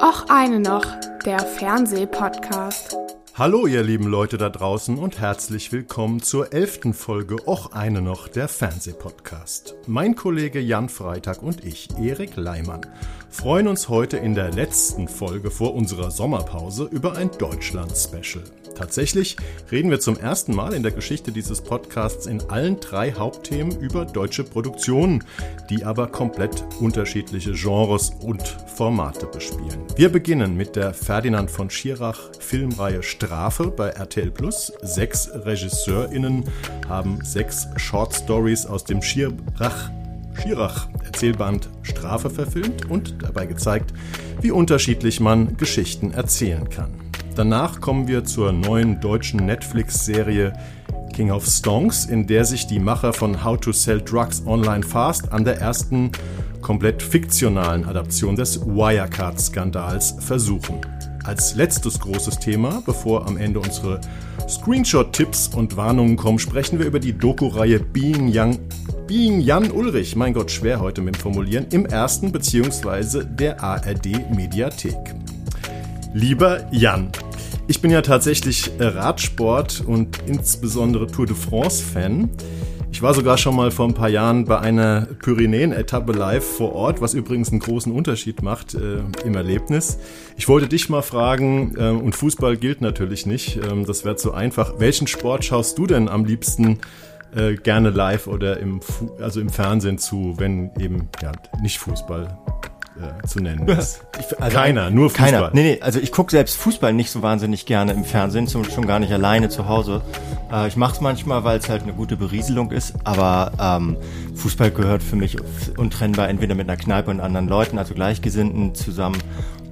Och eine noch, der Fernsehpodcast. Hallo ihr lieben Leute da draußen und herzlich willkommen zur elften Folge Och eine noch, der Fernsehpodcast. Mein Kollege Jan Freitag und ich, Erik Leimann, freuen uns heute in der letzten Folge vor unserer Sommerpause über ein Deutschland-Special. Tatsächlich reden wir zum ersten Mal in der Geschichte dieses Podcasts in allen drei Hauptthemen über deutsche Produktionen, die aber komplett unterschiedliche Genres und Formate bespielen. Wir beginnen mit der Ferdinand von Schirach Filmreihe Strafe bei RTL Plus. Sechs RegisseurInnen haben sechs Short Stories aus dem Schirach Schirach Erzählband Strafe verfilmt und dabei gezeigt, wie unterschiedlich man Geschichten erzählen kann. Danach kommen wir zur neuen deutschen Netflix-Serie King of Stonks, in der sich die Macher von How to Sell Drugs Online Fast an der ersten komplett fiktionalen Adaption des Wirecard-Skandals versuchen. Als letztes großes Thema, bevor am Ende unsere Screenshot-Tipps und Warnungen kommen, sprechen wir über die Doku-Reihe Being Young Being Jan Ulrich, mein Gott, schwer heute mit dem Formulieren, im ersten bzw. der ARD Mediathek. Lieber Jan, ich bin ja tatsächlich Radsport und insbesondere Tour de France-Fan. Ich war sogar schon mal vor ein paar Jahren bei einer Pyrenäen-Etappe live vor Ort, was übrigens einen großen Unterschied macht äh, im Erlebnis. Ich wollte dich mal fragen, äh, und Fußball gilt natürlich nicht, äh, das wäre zu einfach. Welchen Sport schaust du denn am liebsten äh, gerne live oder im, Fu also im Fernsehen zu, wenn eben ja, nicht Fußball äh, zu nennen ist. Ich, also keiner, nur Fußball. Keiner. Nee, nee, also ich gucke selbst Fußball nicht so wahnsinnig gerne im Fernsehen, zum, schon gar nicht alleine zu Hause. Äh, ich mache es manchmal, weil es halt eine gute Berieselung ist, aber ähm, Fußball gehört für mich untrennbar entweder mit einer Kneipe und anderen Leuten, also Gleichgesinnten zusammen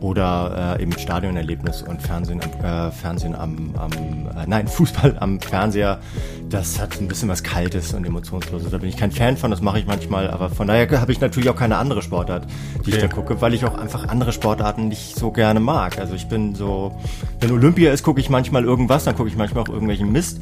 oder äh, eben Stadionerlebnis und Fernsehen, äh, Fernsehen am, am äh, nein, Fußball am Fernseher, das hat ein bisschen was Kaltes und Emotionsloses. Da bin ich kein Fan von, das mache ich manchmal, aber von daher habe ich natürlich auch keine andere Sportart, die okay. ich da gucke, weil ich auch einfach andere Sportarten nicht so gerne mag. Also ich bin so, wenn Olympia ist, gucke ich manchmal irgendwas, dann gucke ich manchmal auch irgendwelchen Mist.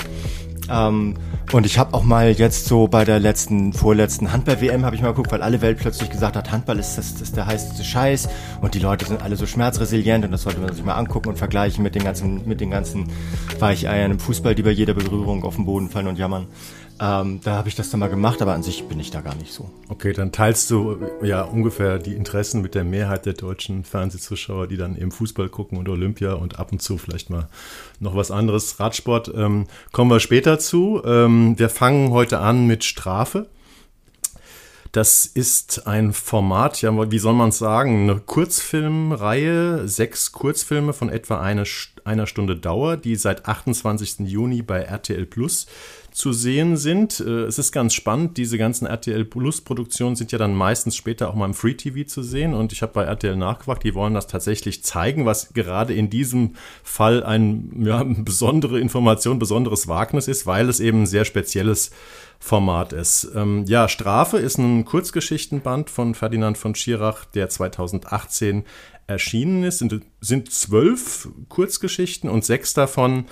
Ähm, und ich habe auch mal jetzt so bei der letzten, vorletzten Handball-WM habe ich mal geguckt, weil alle Welt plötzlich gesagt hat, Handball ist, das, ist der heißeste Scheiß und die Leute sind alle so schmerzresilient und das sollte man sich mal angucken und vergleichen mit den ganzen, mit den ganzen Weicheiern im Fußball, die bei jeder Berührung auf den Boden fallen und jammern. Ähm, da habe ich das dann mal gemacht, aber an sich bin ich da gar nicht so. Okay, dann teilst du ja ungefähr die Interessen mit der Mehrheit der deutschen Fernsehzuschauer, die dann eben Fußball gucken und Olympia und ab und zu vielleicht mal noch was anderes. Radsport ähm, kommen wir später zu. Ähm, wir fangen heute an mit Strafe. Das ist ein Format, ja, wie soll man es sagen, eine Kurzfilmreihe, sechs Kurzfilme von etwa eine, einer Stunde Dauer, die seit 28. Juni bei RTL Plus zu sehen sind. Äh, es ist ganz spannend, diese ganzen RTL Plus Produktionen sind ja dann meistens später auch mal im Free TV zu sehen und ich habe bei RTL nachgefragt, die wollen das tatsächlich zeigen, was gerade in diesem Fall ein ja, besondere Information, besonderes Wagnis ist, weil es eben ein sehr spezielles Format ist. Ähm, ja, Strafe ist ein Kurzgeschichtenband von Ferdinand von Schirach, der 2018 erschienen ist. Sind, sind zwölf Kurzgeschichten und sechs davon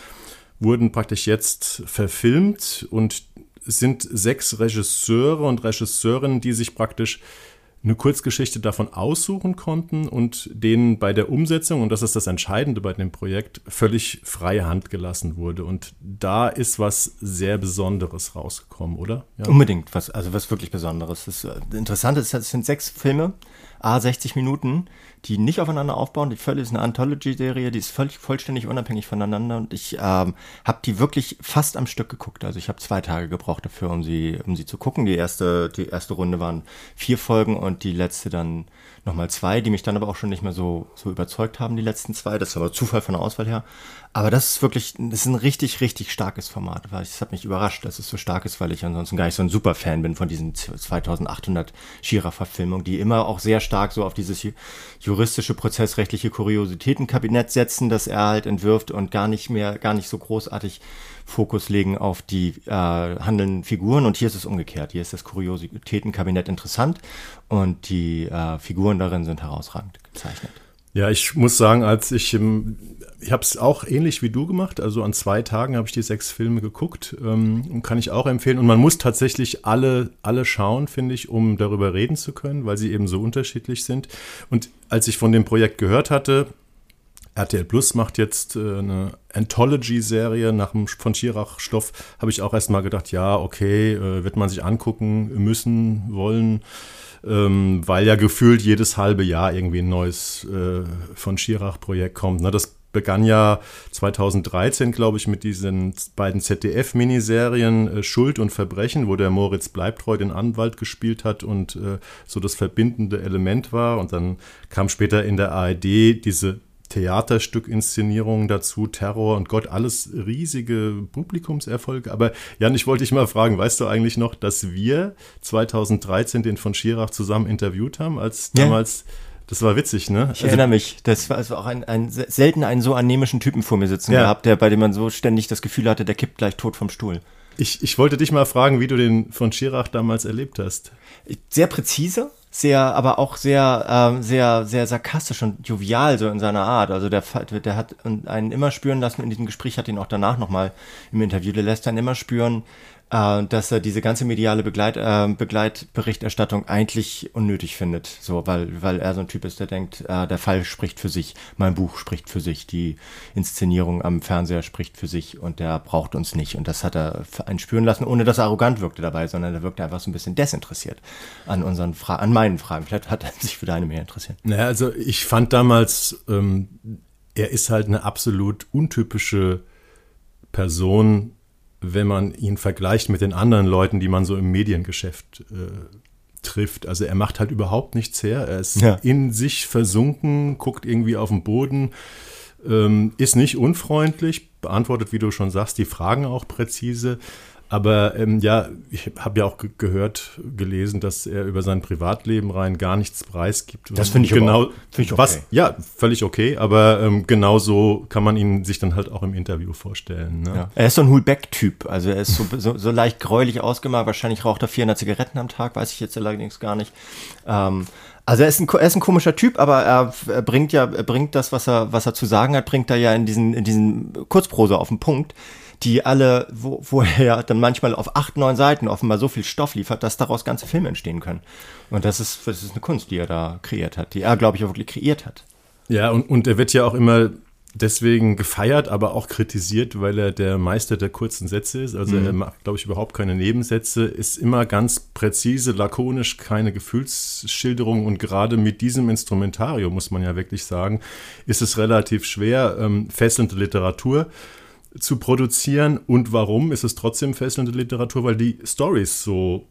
wurden praktisch jetzt verfilmt und es sind sechs Regisseure und Regisseurinnen, die sich praktisch eine Kurzgeschichte davon aussuchen konnten und denen bei der Umsetzung, und das ist das Entscheidende bei dem Projekt, völlig freie Hand gelassen wurde. Und da ist was sehr Besonderes rausgekommen, oder? Ja. Unbedingt, was, also was wirklich Besonderes. Das äh, Interessante ist, es sind sechs Filme, a 60 Minuten, die nicht aufeinander aufbauen. Die völlig ist eine Anthology-Serie, die ist völlig vollständig unabhängig voneinander und ich ähm, habe die wirklich fast am Stück geguckt. Also ich habe zwei Tage gebraucht dafür, um sie, um sie zu gucken. Die erste, die erste Runde waren vier Folgen und die letzte dann nochmal zwei, die mich dann aber auch schon nicht mehr so, so überzeugt haben, die letzten zwei. Das ist aber Zufall von der Auswahl her. Aber das ist wirklich, das ist ein richtig, richtig starkes Format. Weil es hat mich überrascht, dass es so stark ist, weil ich ansonsten gar nicht so ein Superfan bin von diesen 2800 Schira-Verfilmungen, die immer auch sehr stark so auf dieses juristische, prozessrechtliche Kuriositätenkabinett setzen, das er halt entwirft und gar nicht mehr, gar nicht so großartig Fokus legen auf die äh, handelnden Figuren. Und hier ist es umgekehrt. Hier ist das Kuriositätenkabinett interessant und die äh, Figuren darin sind herausragend gezeichnet. Ja, ich muss sagen, als ich im ich habe es auch ähnlich wie du gemacht. Also an zwei Tagen habe ich die sechs Filme geguckt ähm, und kann ich auch empfehlen. Und man muss tatsächlich alle, alle schauen, finde ich, um darüber reden zu können, weil sie eben so unterschiedlich sind. Und als ich von dem Projekt gehört hatte, RTL Plus macht jetzt äh, eine Anthology-Serie nach dem von Schirach-Stoff, habe ich auch erst mal gedacht, ja, okay, äh, wird man sich angucken müssen, wollen ähm, weil ja gefühlt jedes halbe Jahr irgendwie ein neues äh, von Schirach-Projekt kommt. Ne? Das begann ja 2013, glaube ich, mit diesen beiden ZDF-Miniserien Schuld und Verbrechen, wo der Moritz Bleibtreu den Anwalt gespielt hat und so das verbindende Element war. Und dann kam später in der ARD diese Theaterstück-Inszenierungen dazu, Terror und Gott, alles riesige Publikumserfolge. Aber Jan, ich wollte dich mal fragen, weißt du eigentlich noch, dass wir 2013 den von Schirach zusammen interviewt haben, als ja. damals das war witzig, ne? Ich also, erinnere mich. Das war also auch ein, ein selten einen so anemischen Typen vor mir sitzen ja. gehabt, der, bei dem man so ständig das Gefühl hatte, der kippt gleich tot vom Stuhl. Ich, ich wollte dich mal fragen, wie du den von Schirach damals erlebt hast. Sehr präzise, sehr, aber auch sehr, ähm, sehr, sehr sarkastisch und jovial so in seiner Art. Also der, der hat einen immer spüren lassen in diesem Gespräch, hat ihn auch danach nochmal im Interview, der lässt dann immer spüren, äh, dass er diese ganze mediale Begleit, äh, Begleitberichterstattung eigentlich unnötig findet. So, weil, weil er so ein Typ ist, der denkt, äh, der Fall spricht für sich, mein Buch spricht für sich, die Inszenierung am Fernseher spricht für sich und der braucht uns nicht. Und das hat er einen spüren lassen, ohne dass er arrogant wirkte dabei, sondern er wirkte einfach so ein bisschen desinteressiert an unseren Fra an meinen Fragen. Vielleicht hat er sich für deine mehr interessiert. Naja, also ich fand damals, ähm, er ist halt eine absolut untypische Person, wenn man ihn vergleicht mit den anderen Leuten, die man so im Mediengeschäft äh, trifft. Also er macht halt überhaupt nichts her. Er ist ja. in sich versunken, guckt irgendwie auf den Boden, ähm, ist nicht unfreundlich, beantwortet, wie du schon sagst, die Fragen auch präzise. Aber ähm, ja, ich habe ja auch ge gehört, gelesen, dass er über sein Privatleben rein gar nichts preisgibt. Das finde ich genau, find ich okay. was, ja, völlig okay. Aber ähm, genau so kann man ihn sich dann halt auch im Interview vorstellen. Ne? Ja. Er ist so ein Hulbeck-Typ. Also er ist so, so, so, leicht gräulich ausgemalt. Wahrscheinlich raucht er 400 Zigaretten am Tag, weiß ich jetzt allerdings gar nicht. Ähm, also er ist, ein, er ist ein komischer Typ, aber er, er bringt ja, er bringt das, was er, was er zu sagen hat, bringt er ja in diesen, in diesen Kurzprose auf den Punkt die alle, wo, wo er dann manchmal auf acht, neun Seiten offenbar so viel Stoff liefert, dass daraus ganze Filme entstehen können. Und das ist, das ist eine Kunst, die er da kreiert hat, die er, glaube ich, auch wirklich kreiert hat. Ja, und, und er wird ja auch immer deswegen gefeiert, aber auch kritisiert, weil er der Meister der kurzen Sätze ist. Also mhm. er macht, glaube ich, überhaupt keine Nebensätze, ist immer ganz präzise, lakonisch, keine Gefühlsschilderung. Und gerade mit diesem Instrumentarium, muss man ja wirklich sagen, ist es relativ schwer, ähm, fesselnde Literatur zu produzieren. Und warum ist es trotzdem fesselnde Literatur? Weil die Stories so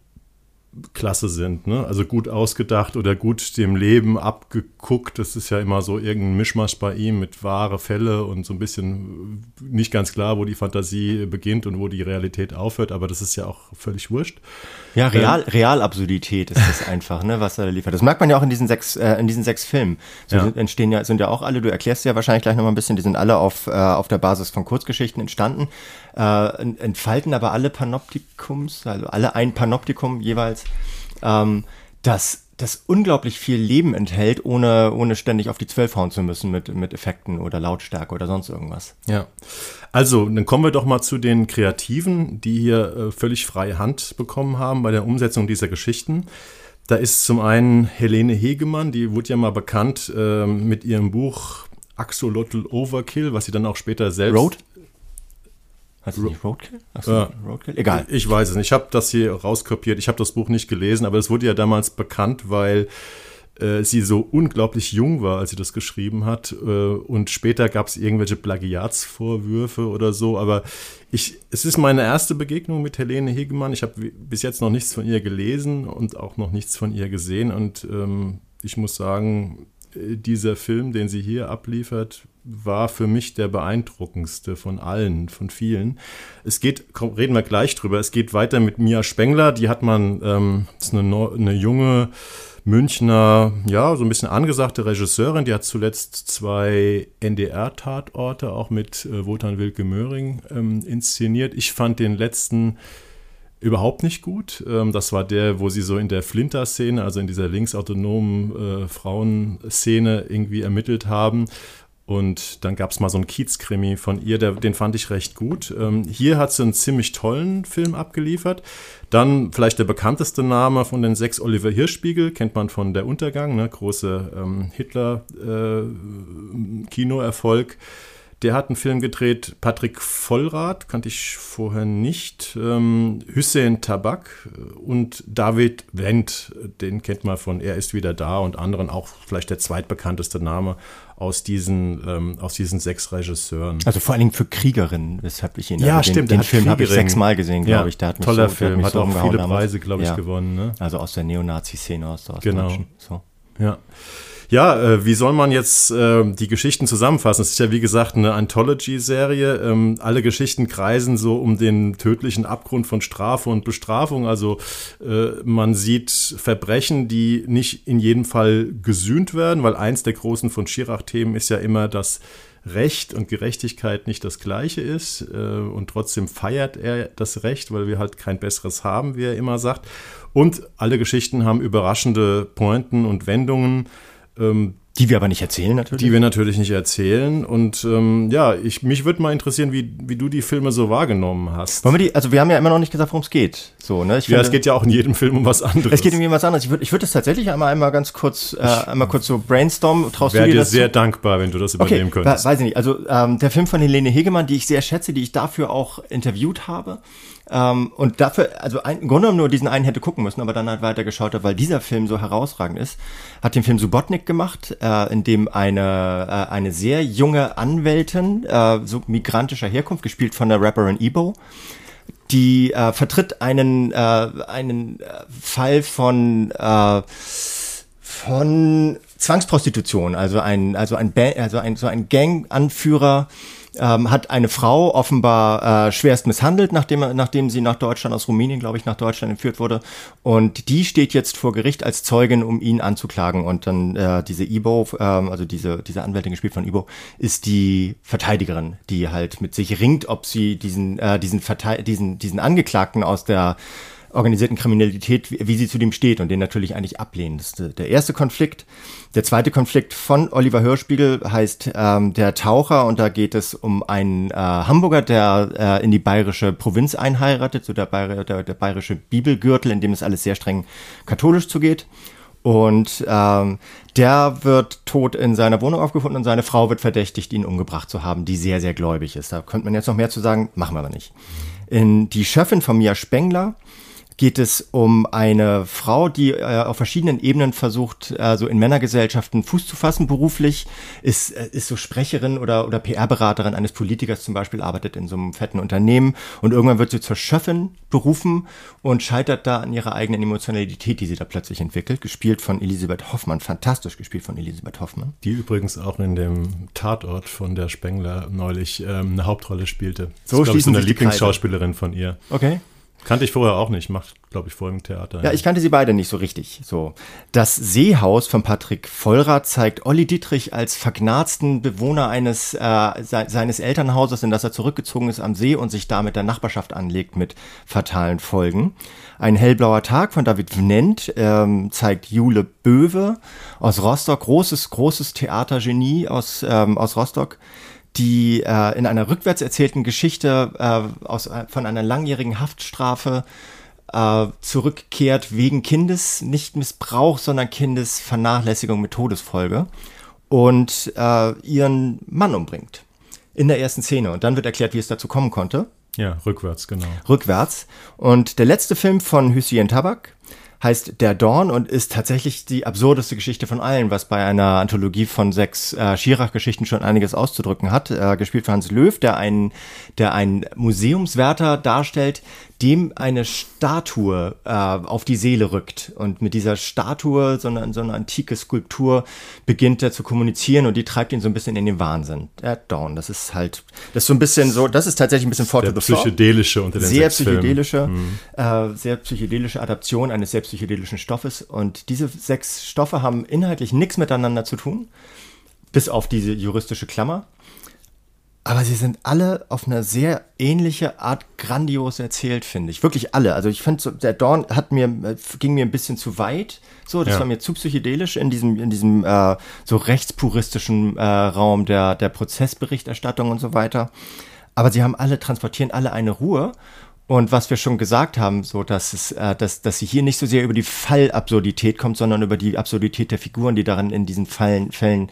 klasse sind. Ne? Also gut ausgedacht oder gut dem Leben abgeguckt. Das ist ja immer so irgendein Mischmasch bei ihm mit wahre Fälle und so ein bisschen nicht ganz klar, wo die Fantasie beginnt und wo die Realität aufhört. Aber das ist ja auch völlig wurscht. Ja, Real, ähm, Realabsurdität ist das einfach, ne, was er liefert. Das merkt man ja auch in diesen sechs, äh, in diesen sechs Filmen. So ja. entstehen ja, sind ja auch alle, du erklärst ja wahrscheinlich gleich nochmal ein bisschen, die sind alle auf, äh, auf der Basis von Kurzgeschichten entstanden, äh, entfalten aber alle Panoptikums, also alle ein Panoptikum jeweils, ähm, das das unglaublich viel Leben enthält, ohne, ohne ständig auf die Zwölf hauen zu müssen mit, mit Effekten oder Lautstärke oder sonst irgendwas. Ja. Also, dann kommen wir doch mal zu den Kreativen, die hier äh, völlig freie Hand bekommen haben bei der Umsetzung dieser Geschichten. Da ist zum einen Helene Hegemann, die wurde ja mal bekannt äh, mit ihrem Buch Axolotl Overkill, was sie dann auch später selbst. Road? Heißt Ro nicht Roadkill? Achso, ja. Roadkill? Egal. Ich weiß es nicht. Ich habe das hier rauskopiert. Ich habe das Buch nicht gelesen, aber es wurde ja damals bekannt, weil äh, sie so unglaublich jung war, als sie das geschrieben hat. Äh, und später gab es irgendwelche Plagiatsvorwürfe oder so. Aber ich, es ist meine erste Begegnung mit Helene Hegemann. Ich habe bis jetzt noch nichts von ihr gelesen und auch noch nichts von ihr gesehen. Und ähm, ich muss sagen, dieser Film, den sie hier abliefert, war für mich der beeindruckendste von allen, von vielen. Es geht, komm, reden wir gleich drüber, es geht weiter mit Mia Spengler, die hat man, ähm, ist eine, eine junge Münchner, ja, so ein bisschen angesagte Regisseurin, die hat zuletzt zwei NDR-Tatorte auch mit äh, Wotan Wilke Möhring ähm, inszeniert. Ich fand den letzten überhaupt nicht gut. Ähm, das war der, wo sie so in der Flinter-Szene, also in dieser linksautonomen äh, Frauenszene irgendwie ermittelt haben Und dann gab es mal so einen Kiez-Krimi von ihr, der, den fand ich recht gut. Ähm, hier hat sie einen ziemlich tollen Film abgeliefert. Dann vielleicht der bekannteste Name von den sechs Oliver Hirschspiegel, kennt man von Der Untergang, ne? große ähm, Hitler-Kinoerfolg. Äh, der hat einen Film gedreht, Patrick Vollrath, kannte ich vorher nicht, ähm, Hussein Tabak und David Wendt, den kennt man von Er ist wieder da und anderen, auch vielleicht der zweitbekannteste Name aus diesen, ähm, aus diesen sechs Regisseuren. Also vor allen Dingen für Kriegerinnen, weshalb ich ihn Ja, also stimmt. Den, den Film habe ich sechsmal gesehen, glaube ja, ich. Der hat toller so, Film, hat, so auch viele Preise, glaube ich, ja. gewonnen. Ne? Also aus der Neonazi-Szene aus der Genau. So. Ja. Ja, äh, wie soll man jetzt äh, die Geschichten zusammenfassen? Es ist ja wie gesagt eine Anthology-Serie. Ähm, alle Geschichten kreisen so um den tödlichen Abgrund von Strafe und Bestrafung. Also äh, man sieht Verbrechen, die nicht in jedem Fall gesühnt werden, weil eins der großen von Schirach-Themen ist ja immer, dass Recht und Gerechtigkeit nicht das gleiche ist äh, und trotzdem feiert er das Recht, weil wir halt kein besseres haben, wie er immer sagt. Und alle Geschichten haben überraschende Pointen und Wendungen. Ähm, die wir aber nicht erzählen, natürlich. Die wir natürlich nicht erzählen. Und ähm, ja, ich, mich würde mal interessieren, wie, wie du die Filme so wahrgenommen hast. Wollen wir die, also wir haben ja immer noch nicht gesagt, worum es geht. So, ne? Ich ja, finde, es geht ja auch in jedem Film um was anderes. Es geht um was anderes. Ich würde ich würd das tatsächlich einmal, einmal ganz kurz, äh, einmal kurz so brainstormen. Traust du dir, dir sehr dankbar, wenn du das übernehmen okay, könntest. Weiß ich nicht. Also ähm, der Film von Helene Hegemann, die ich sehr schätze, die ich dafür auch interviewt habe. Ähm, und dafür, also ein, im Grunde genommen nur diesen einen hätte gucken müssen, aber dann halt weiter geschaut hat, weil dieser Film so herausragend ist, hat den Film Subotnik gemacht, äh, in dem eine, äh, eine sehr junge Anwältin, äh, so migrantischer Herkunft, gespielt von der Rapperin Ebo, die äh, vertritt einen, äh, einen äh, Fall von, äh, von Zwangsprostitution, also ein, also ein, ba also ein, so ein Gang-Anführer, ähm, hat eine Frau offenbar äh, schwerst misshandelt, nachdem, nachdem sie nach Deutschland, aus Rumänien, glaube ich, nach Deutschland entführt wurde. Und die steht jetzt vor Gericht als Zeugin, um ihn anzuklagen. Und dann äh, diese Ibo, äh, also diese, diese Anwältin gespielt von Ibo, ist die Verteidigerin, die halt mit sich ringt, ob sie diesen, äh, diesen, Verte diesen, diesen Angeklagten aus der organisierten Kriminalität, wie, sie zu dem steht und den natürlich eigentlich ablehnen. Das ist der erste Konflikt. Der zweite Konflikt von Oliver Hörspiegel heißt ähm, Der Taucher und da geht es um einen äh, Hamburger, der äh, in die bayerische Provinz einheiratet, so der, Bayer, der, der bayerische Bibelgürtel, in dem es alles sehr streng katholisch zugeht. Und ähm, der wird tot in seiner Wohnung aufgefunden und seine Frau wird verdächtigt, ihn umgebracht zu haben, die sehr, sehr gläubig ist. Da könnte man jetzt noch mehr zu sagen, machen wir aber nicht. In die Chefin von Mia Spengler geht es um eine Frau, die äh, auf verschiedenen Ebenen versucht, äh, so in Männergesellschaften Fuß zu fassen beruflich, ist, äh, ist so Sprecherin oder, oder PR-Beraterin eines Politikers zum Beispiel, arbeitet in so einem fetten Unternehmen und irgendwann wird sie zur Schöffin berufen und scheitert da an ihrer eigenen Emotionalität, die sie da plötzlich entwickelt, gespielt von Elisabeth Hoffmann, fantastisch gespielt von Elisabeth Hoffmann. Die übrigens auch in dem Tatort von der Spengler neulich ähm, eine Hauptrolle spielte. So das ist, eine Lieblingsschauspielerin von ihr. Okay. Kannte ich vorher auch nicht, macht, glaube ich, vor im Theater. Ja, ich kannte sie beide nicht so richtig. So. Das Seehaus von Patrick Vollrath zeigt Olli Dietrich als verknarzten Bewohner eines äh, se seines Elternhauses, in das er zurückgezogen ist am See und sich da mit der Nachbarschaft anlegt mit fatalen Folgen. Ein hellblauer Tag von David Vnent ähm, zeigt Jule Böwe aus Rostock, großes, großes Theatergenie aus, ähm, aus Rostock die äh, in einer rückwärts erzählten Geschichte äh, aus, äh, von einer langjährigen Haftstrafe äh, zurückkehrt wegen Kindes, nicht Missbrauch, sondern Kindesvernachlässigung mit Todesfolge und äh, ihren Mann umbringt. In der ersten Szene. Und dann wird erklärt, wie es dazu kommen konnte. Ja, rückwärts, genau. Rückwärts. Und der letzte Film von Hüseyin Tabak heißt Der Dorn und ist tatsächlich die absurdeste Geschichte von allen, was bei einer Anthologie von sechs äh, Schirach-Geschichten schon einiges auszudrücken hat. Äh, gespielt von Hans Löw, der einen, der einen Museumswärter darstellt, dem eine Statue äh, auf die Seele rückt. Und mit dieser Statue, so eine, so eine antike Skulptur, beginnt er zu kommunizieren und die treibt ihn so ein bisschen in den Wahnsinn. Der Dawn, das ist halt, das ist so ein bisschen so, das ist tatsächlich ein bisschen Fort Der psychedelische unter den Sehr psychedelische, mhm. äh, sehr psychedelische Adaption eines sehr psychedelischen Stoffes. Und diese sechs Stoffe haben inhaltlich nichts miteinander zu tun, bis auf diese juristische Klammer. Aber sie sind alle auf eine sehr ähnliche Art grandios erzählt, finde ich. Wirklich alle. Also ich finde, so, der Dorn hat mir, äh, ging mir ein bisschen zu weit. So, das ja. war mir zu psychedelisch in diesem, in diesem äh, so rechtspuristischen äh, Raum der, der Prozessberichterstattung und so weiter. Aber sie haben alle, transportieren alle eine Ruhe. Und was wir schon gesagt haben, so dass es, äh, dass, dass sie hier nicht so sehr über die Fallabsurdität kommt, sondern über die Absurdität der Figuren, die darin in diesen Fallen, Fällen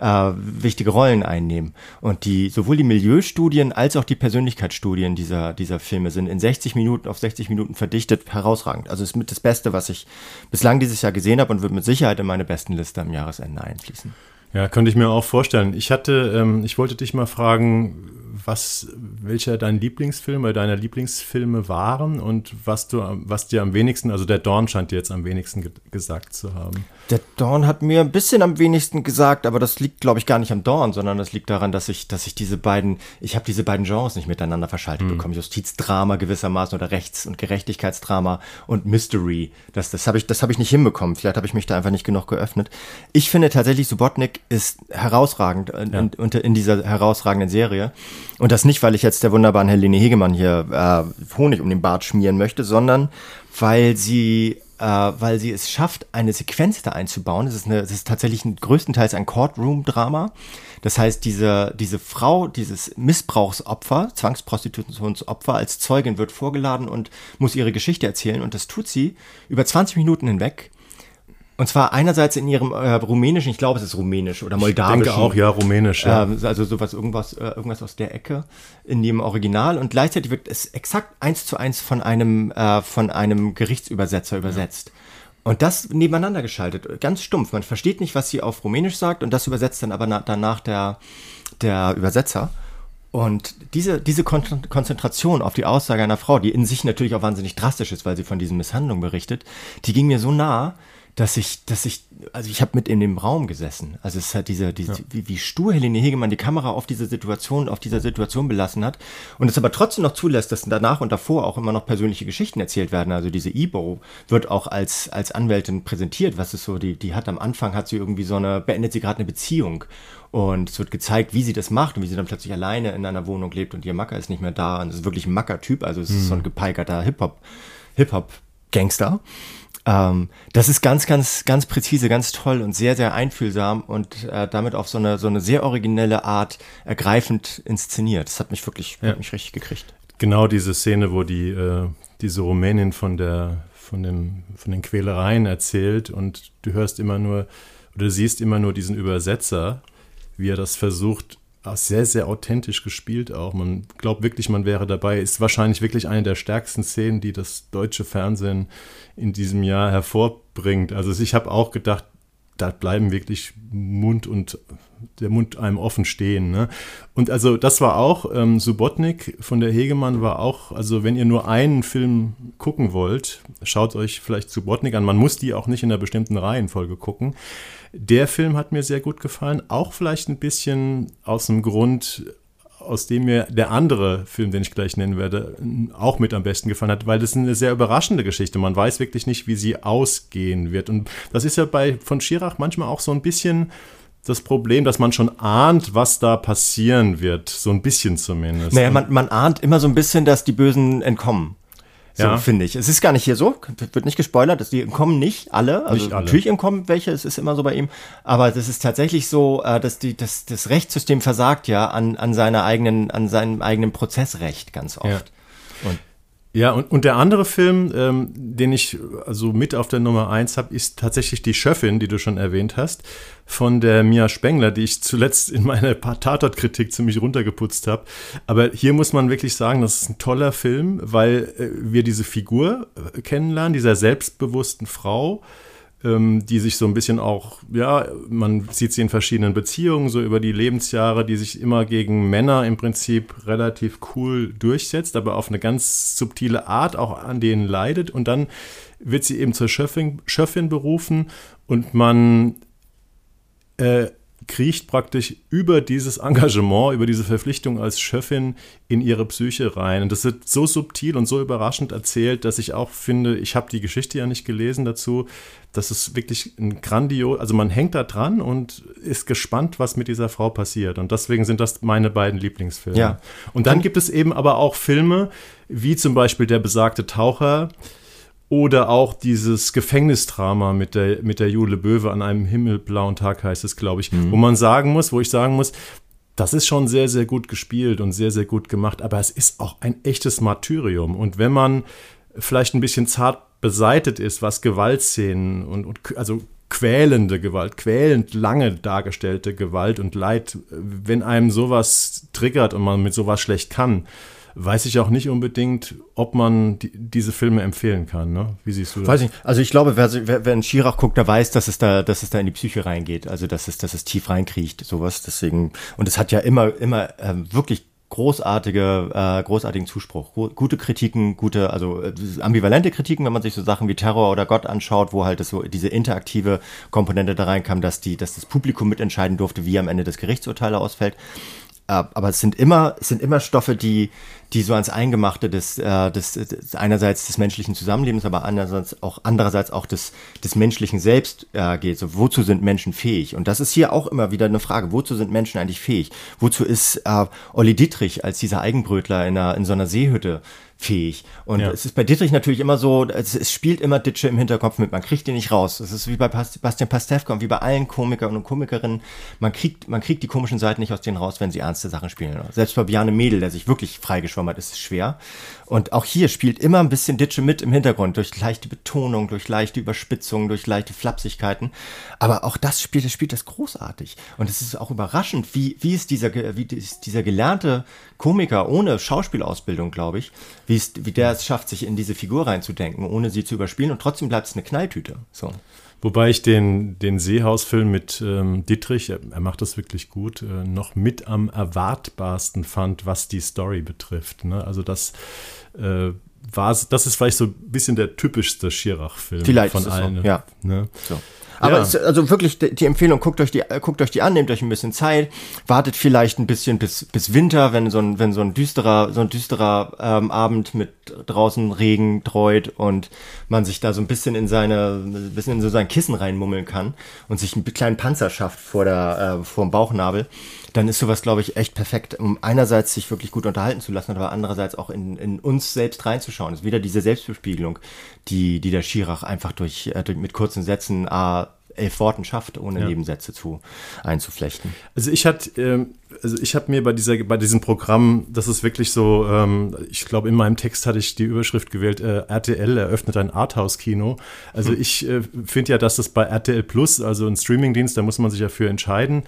äh, wichtige Rollen einnehmen. Und die sowohl die Milieustudien als auch die Persönlichkeitsstudien dieser, dieser Filme sind in 60 Minuten auf 60 Minuten verdichtet herausragend. Also ist mit das Beste, was ich bislang dieses Jahr gesehen habe und wird mit Sicherheit in meine besten Liste am Jahresende einfließen. Ja, könnte ich mir auch vorstellen. Ich hatte, ähm, ich wollte dich mal fragen, was, welcher dein Lieblingsfilm oder deine Lieblingsfilme waren und was du, was dir am wenigsten, also der Dorn scheint dir jetzt am wenigsten ge gesagt zu haben. Der Dorn hat mir ein bisschen am wenigsten gesagt, aber das liegt, glaube ich, gar nicht am Dorn, sondern das liegt daran, dass ich, dass ich diese beiden, ich habe diese beiden Genres nicht miteinander verschaltet mhm. bekommen. Justizdrama gewissermaßen oder Rechts- und Gerechtigkeitsdrama und Mystery. Das, das habe ich, das habe ich nicht hinbekommen. Vielleicht habe ich mich da einfach nicht genug geöffnet. Ich finde tatsächlich, Subotnik ist herausragend in, ja. in, in dieser herausragenden Serie. Und das nicht, weil ich jetzt der wunderbaren Helene Hegemann hier äh, Honig um den Bart schmieren möchte, sondern weil sie äh, weil sie es schafft, eine Sequenz da einzubauen. Es ist, eine, es ist tatsächlich ein, größtenteils ein Courtroom-Drama. Das heißt, diese, diese Frau, dieses Missbrauchsopfer, Zwangsprostitutionsopfer als Zeugin wird vorgeladen und muss ihre Geschichte erzählen. Und das tut sie über 20 Minuten hinweg und zwar einerseits in ihrem äh, rumänischen, ich glaube, es ist rumänisch oder moldawischen. Ich denke auch, ja, rumänisch. Ja. Äh, also sowas, irgendwas, äh, irgendwas aus der Ecke in dem Original. Und gleichzeitig wird es exakt eins zu eins von einem, äh, von einem Gerichtsübersetzer übersetzt. Ja. Und das nebeneinander geschaltet, ganz stumpf. Man versteht nicht, was sie auf Rumänisch sagt und das übersetzt dann aber na, danach der, der Übersetzer. Und diese, diese Kon Konzentration auf die Aussage einer Frau, die in sich natürlich auch wahnsinnig drastisch ist, weil sie von diesen Misshandlungen berichtet, die ging mir so nah, dass ich, dass ich, also ich habe mit in dem Raum gesessen. Also es hat diese, diese ja. wie, wie stur Helene Hegemann die Kamera auf diese Situation, auf dieser Situation belassen hat und es aber trotzdem noch zulässt, dass danach und davor auch immer noch persönliche Geschichten erzählt werden. Also diese Ibo wird auch als, als Anwältin präsentiert, was ist so, die, die hat am Anfang, hat sie irgendwie so eine, beendet sie gerade eine Beziehung und es wird gezeigt, wie sie das macht und wie sie dann plötzlich alleine in einer Wohnung lebt und ihr Macker ist nicht mehr da und es ist wirklich ein Macker-Typ, also es ist so ein mhm. gepeikerter Hip-Hop, Hip-Hop-Gangster. Ähm, das ist ganz, ganz, ganz präzise, ganz toll und sehr, sehr einfühlsam und äh, damit auf so eine, so eine sehr originelle Art ergreifend inszeniert. Das hat mich wirklich, ja. hat mich richtig gekriegt. Genau diese Szene, wo die, äh, diese Rumänin von der, von dem, von den Quälereien erzählt und du hörst immer nur, oder siehst immer nur diesen Übersetzer, wie er das versucht sehr, sehr authentisch gespielt auch. Man glaubt wirklich, man wäre dabei. Ist wahrscheinlich wirklich eine der stärksten Szenen, die das deutsche Fernsehen in diesem Jahr hervorbringt. Also ich habe auch gedacht, da bleiben wirklich Mund und der Mund einem offen stehen. Ne? Und also das war auch, ähm, Subotnik von der Hegemann war auch, also wenn ihr nur einen Film gucken wollt, schaut euch vielleicht Subotnik an. Man muss die auch nicht in einer bestimmten Reihenfolge gucken. Der Film hat mir sehr gut gefallen, auch vielleicht ein bisschen aus dem Grund, aus dem mir der andere Film, den ich gleich nennen werde, auch mit am besten gefallen hat, weil das ist eine sehr überraschende Geschichte. Man weiß wirklich nicht, wie sie ausgehen wird. Und das ist ja bei von Schirach manchmal auch so ein bisschen das Problem, dass man schon ahnt, was da passieren wird. So ein bisschen zumindest. Naja, man, man ahnt immer so ein bisschen, dass die Bösen entkommen. So ja. finde ich. Es ist gar nicht hier so, wird nicht gespoilert, die kommen nicht alle. Also nicht alle. natürlich entkommen welche, es ist immer so bei ihm. Aber das ist tatsächlich so, äh, dass die, dass das Rechtssystem versagt ja an, an seiner eigenen, an seinem eigenen Prozessrecht ganz oft. Ja. Und ja, und, und der andere Film, ähm, den ich also mit auf der Nummer eins habe, ist tatsächlich die Schöffin, die du schon erwähnt hast, von der Mia Spengler, die ich zuletzt in meiner Tatort-Kritik ziemlich runtergeputzt habe. Aber hier muss man wirklich sagen, das ist ein toller Film, weil äh, wir diese Figur äh, kennenlernen, dieser selbstbewussten Frau, die sich so ein bisschen auch, ja, man sieht sie in verschiedenen Beziehungen, so über die Lebensjahre, die sich immer gegen Männer im Prinzip relativ cool durchsetzt, aber auf eine ganz subtile Art auch an denen leidet. Und dann wird sie eben zur Schöffin, Schöffin berufen und man äh, kriecht praktisch über dieses Engagement, über diese Verpflichtung als Chefin in ihre Psyche rein. Und das wird so subtil und so überraschend erzählt, dass ich auch finde, ich habe die Geschichte ja nicht gelesen dazu, das ist wirklich ein grandios, also man hängt da dran und ist gespannt, was mit dieser Frau passiert. Und deswegen sind das meine beiden Lieblingsfilme. Ja. Und dann gibt es eben aber auch Filme, wie zum Beispiel Der besagte Taucher, oder auch dieses Gefängnisdrama mit der, mit der Jule Böwe an einem himmelblauen Tag heißt es, glaube ich, mhm. wo man sagen muss, wo ich sagen muss, das ist schon sehr, sehr gut gespielt und sehr, sehr gut gemacht, aber es ist auch ein echtes Martyrium. Und wenn man vielleicht ein bisschen zart beseitet ist, was Gewaltszenen und, und also quälende Gewalt, quälend lange dargestellte Gewalt und Leid, wenn einem sowas triggert und man mit sowas schlecht kann, weiß ich auch nicht unbedingt, ob man die, diese Filme empfehlen kann. Ne? Wie siehst du das? Weiß ich. Also ich glaube, wer, wer, wer in Schirach guckt, der weiß, dass es da, dass es da in die Psyche reingeht. Also dass es, dass es tief reinkriecht, sowas. Deswegen und es hat ja immer, immer ähm, wirklich großartige, äh, großartigen Zuspruch. Gute Kritiken, gute, also äh, ambivalente Kritiken, wenn man sich so Sachen wie Terror oder Gott anschaut, wo halt das so diese interaktive Komponente da reinkam, dass die, dass das Publikum mitentscheiden durfte, wie am Ende das Gerichtsurteil ausfällt. Äh, aber es sind immer, es sind immer Stoffe, die, die so ans Eingemachte des, äh, des, des einerseits des menschlichen Zusammenlebens, aber andererseits auch andererseits auch des, des menschlichen Selbst äh, geht. So, wozu sind Menschen fähig? Und das ist hier auch immer wieder eine Frage: Wozu sind Menschen eigentlich fähig? Wozu ist äh, Olli Dietrich als dieser Eigenbrötler in, einer, in so einer Seehütte fähig. Und ja. es ist bei Dietrich natürlich immer so, es, es, spielt immer Ditsche im Hinterkopf mit, man kriegt den nicht raus. Es ist wie bei Bastian Pastewka und wie bei allen Komikern und Komikerinnen, man kriegt, man kriegt die komischen Seiten nicht aus denen raus, wenn sie ernste Sachen spielen. Selbst bei Bjarne Mädel, der sich wirklich freigeschwommen hat, ist es schwer. Und auch hier spielt immer ein bisschen Ditsche mit im Hintergrund, durch leichte Betonung, durch leichte Überspitzung, durch leichte Flapsigkeiten. Aber auch das spielt, das spielt das großartig. Und es ist auch überraschend, wie, wie ist dieser, wie ist dieser gelernte Komiker ohne Schauspielausbildung, glaube ich, wie, es, wie der es schafft, sich in diese Figur reinzudenken, ohne sie zu überspielen. Und trotzdem bleibt es eine Knalltüte. So. Wobei ich den, den Seehausfilm mit ähm, Dietrich, er, er, macht das wirklich gut, äh, noch mit am erwartbarsten fand, was die Story betrifft. Ne? Also das äh, war, das ist vielleicht so ein bisschen der typischste Schirach-Film von allen. So, ja. Ne? So. Aber ja. es, also wirklich die Empfehlung, guckt euch die, guckt euch die an, nehmt euch ein bisschen Zeit, wartet vielleicht ein bisschen bis, bis Winter, wenn so ein, wenn so ein düsterer, so ein düsterer ähm, Abend mit draußen Regen treut und man sich da so ein bisschen in seine, ein bisschen in so sein Kissen reinmummeln kann und sich einen kleinen Panzer schafft vor der, äh, vor dem Bauchnabel dann ist sowas, glaube ich, echt perfekt, um einerseits sich wirklich gut unterhalten zu lassen, aber andererseits auch in, in uns selbst reinzuschauen. Es ist wieder diese Selbstbespiegelung, die, die der Schirach einfach durch, äh, durch mit kurzen Sätzen A, elf Worten schafft, ohne ja. Nebensätze zu einzuflechten. Also ich hatte, ähm, also ich habe mir bei dieser, bei diesem Programm, das ist wirklich so, ähm, ich glaube in meinem Text hatte ich die Überschrift gewählt, äh, RTL eröffnet ein Arthouse-Kino. Also hm. ich äh, finde ja, dass das bei RTL Plus, also ein Streamingdienst, da muss man sich ja für entscheiden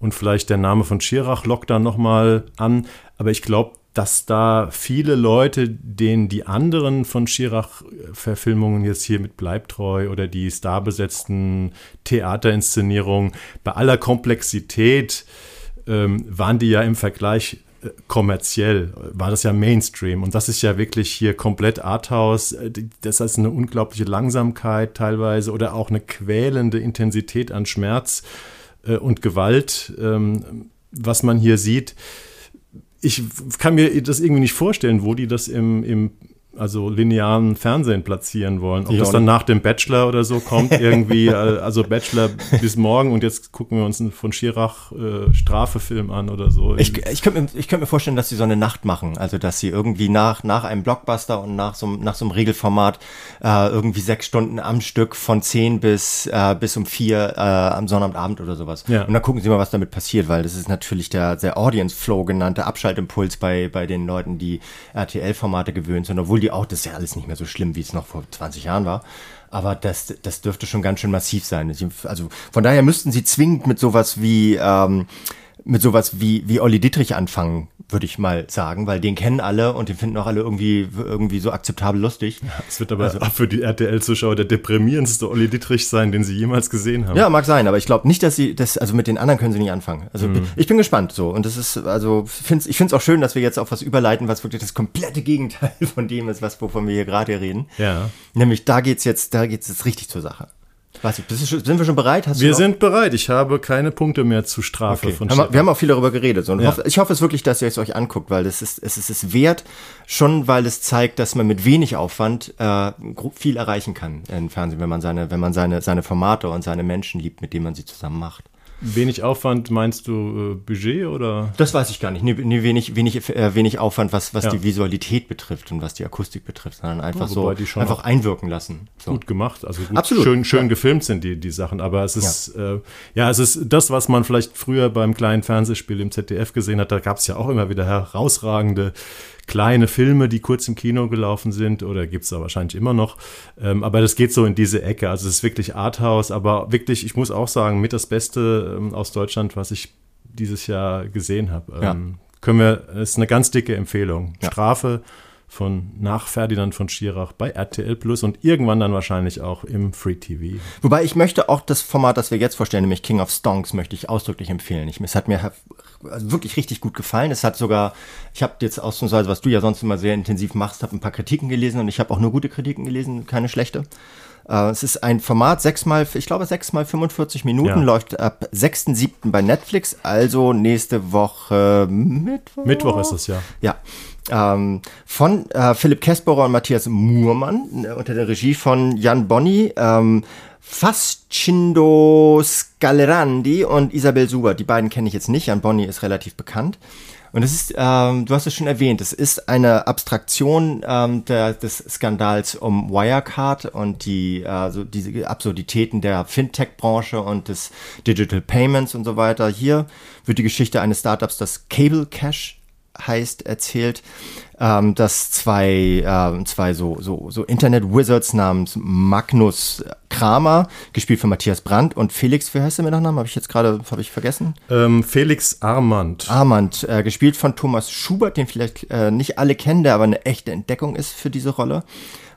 und vielleicht der Name von Schirach lockt dann nochmal an. Aber ich glaube, dass da viele Leute, denen die anderen von Schirach-Verfilmungen jetzt hier mit Bleibtreu oder die starbesetzten Theaterinszenierungen, bei aller Komplexität ähm, waren die ja im Vergleich äh, kommerziell, war das ja Mainstream. Und das ist ja wirklich hier komplett Arthouse. Das heißt eine unglaubliche Langsamkeit teilweise oder auch eine quälende Intensität an Schmerz äh, und Gewalt, ähm, was man hier sieht. Ich kann mir das irgendwie nicht vorstellen, wo die das im, im also linearen Fernsehen platzieren wollen. Ob ja, das dann nach dem Bachelor oder so kommt, irgendwie, äh, also Bachelor bis morgen und jetzt gucken wir uns einen von Schirach äh, Strafefilm an oder so. Ich, ich könnte mir, ich könnte mir vorstellen, dass sie so eine Nacht machen. Also, dass sie irgendwie nach, nach einem Blockbuster und nach so, nach so einem Regelformat äh, irgendwie sechs Stunden am Stück von zehn bis, äh, bis um vier äh, am Sonnabendabend oder sowas. Ja. Und dann gucken sie mal, was damit passiert, weil das ist natürlich der, der Audience Flow genannte Abschaltimpuls bei, bei den Leuten, die RTL-Formate gewöhnt sind, obwohl die auch, das ist ja alles nicht mehr so schlimm, wie es noch vor 20 Jahren war. Aber das, das dürfte schon ganz schön massiv sein. Also von daher müssten sie zwingend mit sowas wie, ähm, mit sowas wie, wie Olli Dietrich anfangen, würde ich mal sagen, weil den kennen alle und den finden auch alle irgendwie, irgendwie so akzeptabel lustig. Ja, es wird aber also, für die RTL-Zuschauer der deprimierendste Olli Dietrich sein, den sie jemals gesehen haben. Ja, mag sein, aber ich glaube nicht, dass sie das, also mit den anderen können sie nicht anfangen. Also mhm. ich bin gespannt so und das ist, also find's, ich finde es auch schön, dass wir jetzt auf was überleiten, was wirklich das komplette Gegenteil von dem ist, was wovon wir hier gerade reden. Ja. Nämlich da geht's jetzt, da geht's jetzt richtig zur Sache. Weiß ich, sind wir schon bereit? Hast wir sind bereit. Ich habe keine Punkte mehr zu Strafe okay. von haben wir, haben auch viel darüber geredet. So. Ja. Hoffe, ich hoffe es wirklich, dass ihr es euch anguckt, weil das ist, es ist es wert, schon weil es zeigt, dass man mit wenig Aufwand äh, viel erreichen kann im Fernsehen, wenn man seine, wenn man seine, seine Formate und seine Menschen liebt, mit denen man sie zusammen macht. Wenig Aufwand meinst du äh, Budget oder? Das weiß ich gar nicht. Nee, nee wenig, wenig, äh, wenig Aufwand, was, was ja. die Visualität betrifft und was die Akustik betrifft, sondern einfach ja, so einfach einwirken lassen. So. Gut gemacht, also gut, Absolut. schön, schön ja. gefilmt sind die, die Sachen. Aber es ist ja. Äh, ja, es ist das, was man vielleicht früher beim kleinen Fernsehspiel im ZDF gesehen hat. Da gab es ja auch immer wieder herausragende kleine Filme, die kurz im Kino gelaufen sind, oder gibt es da wahrscheinlich immer noch. Ähm, aber das geht so in diese Ecke. Also es ist wirklich Arthouse, aber wirklich, ich muss auch sagen, mit das Beste ähm, aus Deutschland, was ich dieses Jahr gesehen habe. Ähm, ja. Können wir, ist eine ganz dicke Empfehlung. Ja. Strafe von nach Ferdinand von Schirach bei RTL Plus und irgendwann dann wahrscheinlich auch im Free TV. Wobei ich möchte auch das Format, das wir jetzt vorstellen, nämlich King of Stonks, möchte ich ausdrücklich empfehlen. Ich, es hat mir also wirklich richtig gut gefallen. Es hat sogar, ich habe jetzt ausnahmsweise, was du ja sonst immer sehr intensiv machst, habe ein paar Kritiken gelesen und ich habe auch nur gute Kritiken gelesen, keine schlechte. Uh, es ist ein Format, sechsmal, ich glaube sechsmal 45 Minuten, ja. läuft ab 6.7. bei Netflix, also nächste Woche Mittwoch. Mittwoch ist es, ja. Ja, ähm, von äh, Philipp Kesperer und Matthias Muhrmann äh, unter der Regie von Jan Bonni, ähm, Fascindo Scalerandi und Isabel Suber. Die beiden kenne ich jetzt nicht. Jan Bonni ist relativ bekannt. Und es ist, ähm, du hast es schon erwähnt, es ist eine Abstraktion ähm, der, des Skandals um Wirecard und die äh, diese Absurditäten der Fintech-Branche und des Digital Payments und so weiter. Hier wird die Geschichte eines Startups, das Cable Cash heißt, erzählt, ähm, dass zwei, äh, zwei so, so, so Internet-Wizards namens Magnus Kramer, gespielt von Matthias Brandt und Felix, wie heißt der mit Nachnamen? Habe ich jetzt gerade, habe ich vergessen? Ähm, Felix Armand. Armand, äh, gespielt von Thomas Schubert, den vielleicht äh, nicht alle kennen, der aber eine echte Entdeckung ist für diese Rolle.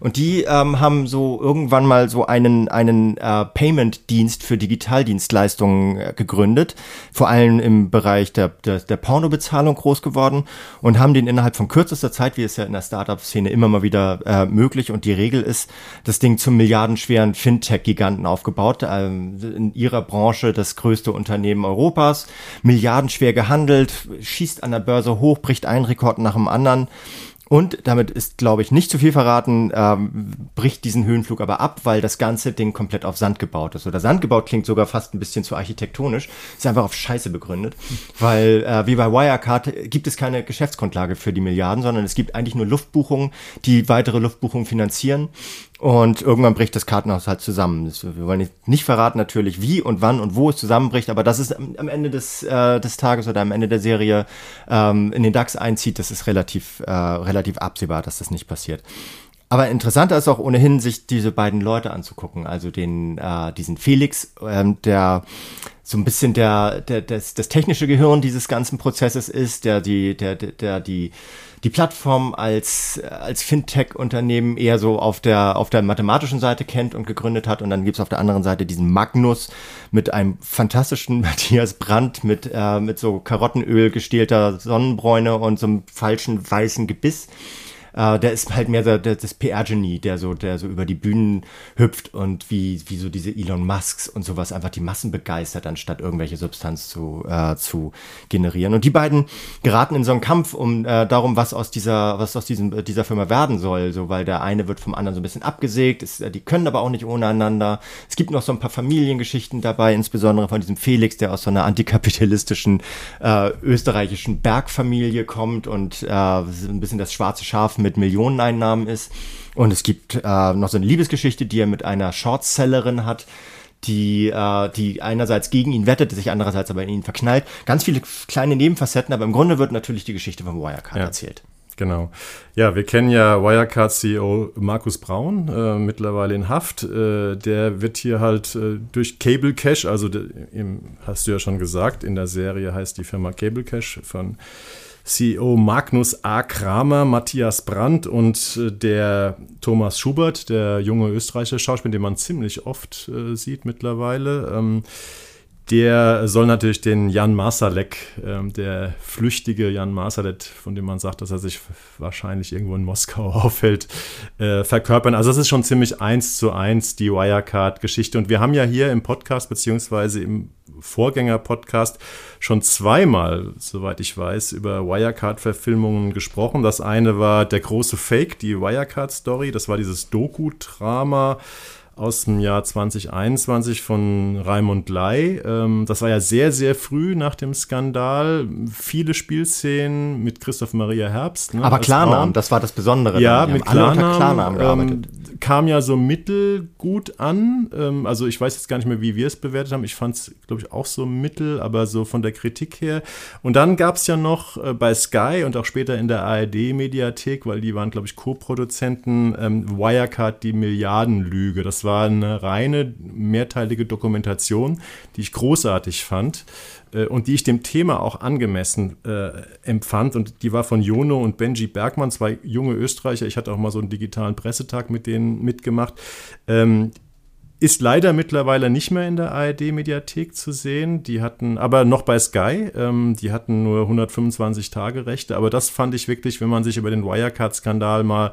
Und die ähm, haben so irgendwann mal so einen, einen äh, Payment-Dienst für Digitaldienstleistungen äh, gegründet, vor allem im Bereich der, der, der Pornobezahlung groß geworden und haben den innerhalb von kürzester Zeit, wie es ja in der Startup-Szene immer mal wieder äh, möglich und die Regel ist, das Ding zum milliardenschweren Fintech-Giganten aufgebaut, ähm, in ihrer Branche das größte Unternehmen Europas, milliardenschwer gehandelt, schießt an der Börse hoch, bricht einen Rekord nach dem anderen und damit ist, glaube ich, nicht zu viel verraten, ähm, bricht diesen Höhenflug aber ab, weil das ganze Ding komplett auf Sand gebaut ist. Oder Sand gebaut klingt sogar fast ein bisschen zu architektonisch, ist einfach auf Scheiße begründet. Weil äh, wie bei Wirecard gibt es keine Geschäftsgrundlage für die Milliarden, sondern es gibt eigentlich nur Luftbuchungen, die weitere Luftbuchungen finanzieren. Und irgendwann bricht das Kartenhaus halt zusammen. Wir wollen nicht verraten natürlich, wie und wann und wo es zusammenbricht, aber das ist am Ende des, äh, des Tages oder am Ende der Serie ähm, in den DAX einzieht, das ist relativ, äh, relativ absehbar, dass das nicht passiert. Aber interessanter ist auch ohnehin, sich diese beiden Leute anzugucken. Also den, äh, diesen Felix, ähm, der so ein bisschen der, der, das, das technische Gehirn dieses ganzen Prozesses ist, der die, der, der, der die die Plattform als, als Fintech-Unternehmen eher so auf der, auf der mathematischen Seite kennt und gegründet hat. Und dann gibt's auf der anderen Seite diesen Magnus mit einem fantastischen Matthias Brandt mit, äh, mit so Karottenöl gestählter Sonnenbräune und so einem falschen weißen Gebiss. Äh, der ist halt mehr so der, das PR-Genie, der so, der so über die Bühnen hüpft und wie, wie so diese Elon Musks und sowas einfach die Massen begeistert, anstatt irgendwelche Substanz zu, äh, zu generieren. Und die beiden geraten in so einen Kampf um äh, darum, was aus dieser, was aus diesem, äh, dieser Firma werden soll, so weil der eine wird vom anderen so ein bisschen abgesägt, ist, äh, die können aber auch nicht ohne einander. Es gibt noch so ein paar Familiengeschichten dabei, insbesondere von diesem Felix, der aus so einer antikapitalistischen äh, österreichischen Bergfamilie kommt und äh, ein bisschen das schwarze Schaf mit Millioneneinnahmen ist. Und es gibt äh, noch so eine Liebesgeschichte, die er mit einer Shortsellerin hat, die, äh, die einerseits gegen ihn wettet, sich andererseits aber in ihn verknallt. Ganz viele kleine Nebenfacetten, aber im Grunde wird natürlich die Geschichte von Wirecard ja. erzählt. Genau. Ja, wir kennen ja Wirecard-CEO Markus Braun, äh, mittlerweile in Haft. Äh, der wird hier halt äh, durch Cable Cash, also de, im, hast du ja schon gesagt, in der Serie heißt die Firma Cable Cash von CEO Magnus A. Kramer, Matthias Brandt und äh, der Thomas Schubert, der junge österreichische Schauspieler, den man ziemlich oft äh, sieht mittlerweile. Ähm, der soll natürlich den Jan Marsalek, ähm, der flüchtige Jan Marsalek, von dem man sagt, dass er sich wahrscheinlich irgendwo in Moskau aufhält, äh, verkörpern. Also das ist schon ziemlich eins zu eins die Wirecard-Geschichte. Und wir haben ja hier im Podcast beziehungsweise im Vorgänger-Podcast schon zweimal, soweit ich weiß, über Wirecard-Verfilmungen gesprochen. Das eine war der große Fake, die Wirecard-Story. Das war dieses Doku-Drama aus dem Jahr 2021 von Raimund Lai. Ähm, das war ja sehr, sehr früh nach dem Skandal. Viele Spielszenen mit Christoph Maria Herbst. Ne, Aber Klarnamen, das war das Besondere. Ja, mit Klarnamen, Klarnamen gearbeitet. Ähm, kam ja so mittelgut an. Ähm, also ich weiß jetzt gar nicht mehr, wie wir es bewertet haben. Ich fand es, glaube ich, auch so mittel, aber so von der Kritik her. Und dann gab es ja noch äh, bei Sky und auch später in der ARD-Mediathek, weil die waren, glaube ich, Co-Produzenten, Wirecard die Milliardenlüge. Das war eine reine mehrteilige Dokumentation, die ich großartig fand äh, und die ich dem Thema auch angemessen äh, empfand. Und die war von Jono und Benji Bergmann, zwei junge Österreicher. Ich hatte auch mal so einen digitalen Pressetag mit denen mitgemacht. Ähm, ist leider mittlerweile nicht mehr in der ARD-Mediathek zu sehen. Die hatten, aber noch bei Sky, ähm, die hatten nur 125 Tage Rechte. Aber das fand ich wirklich, wenn man sich über den Wirecard-Skandal mal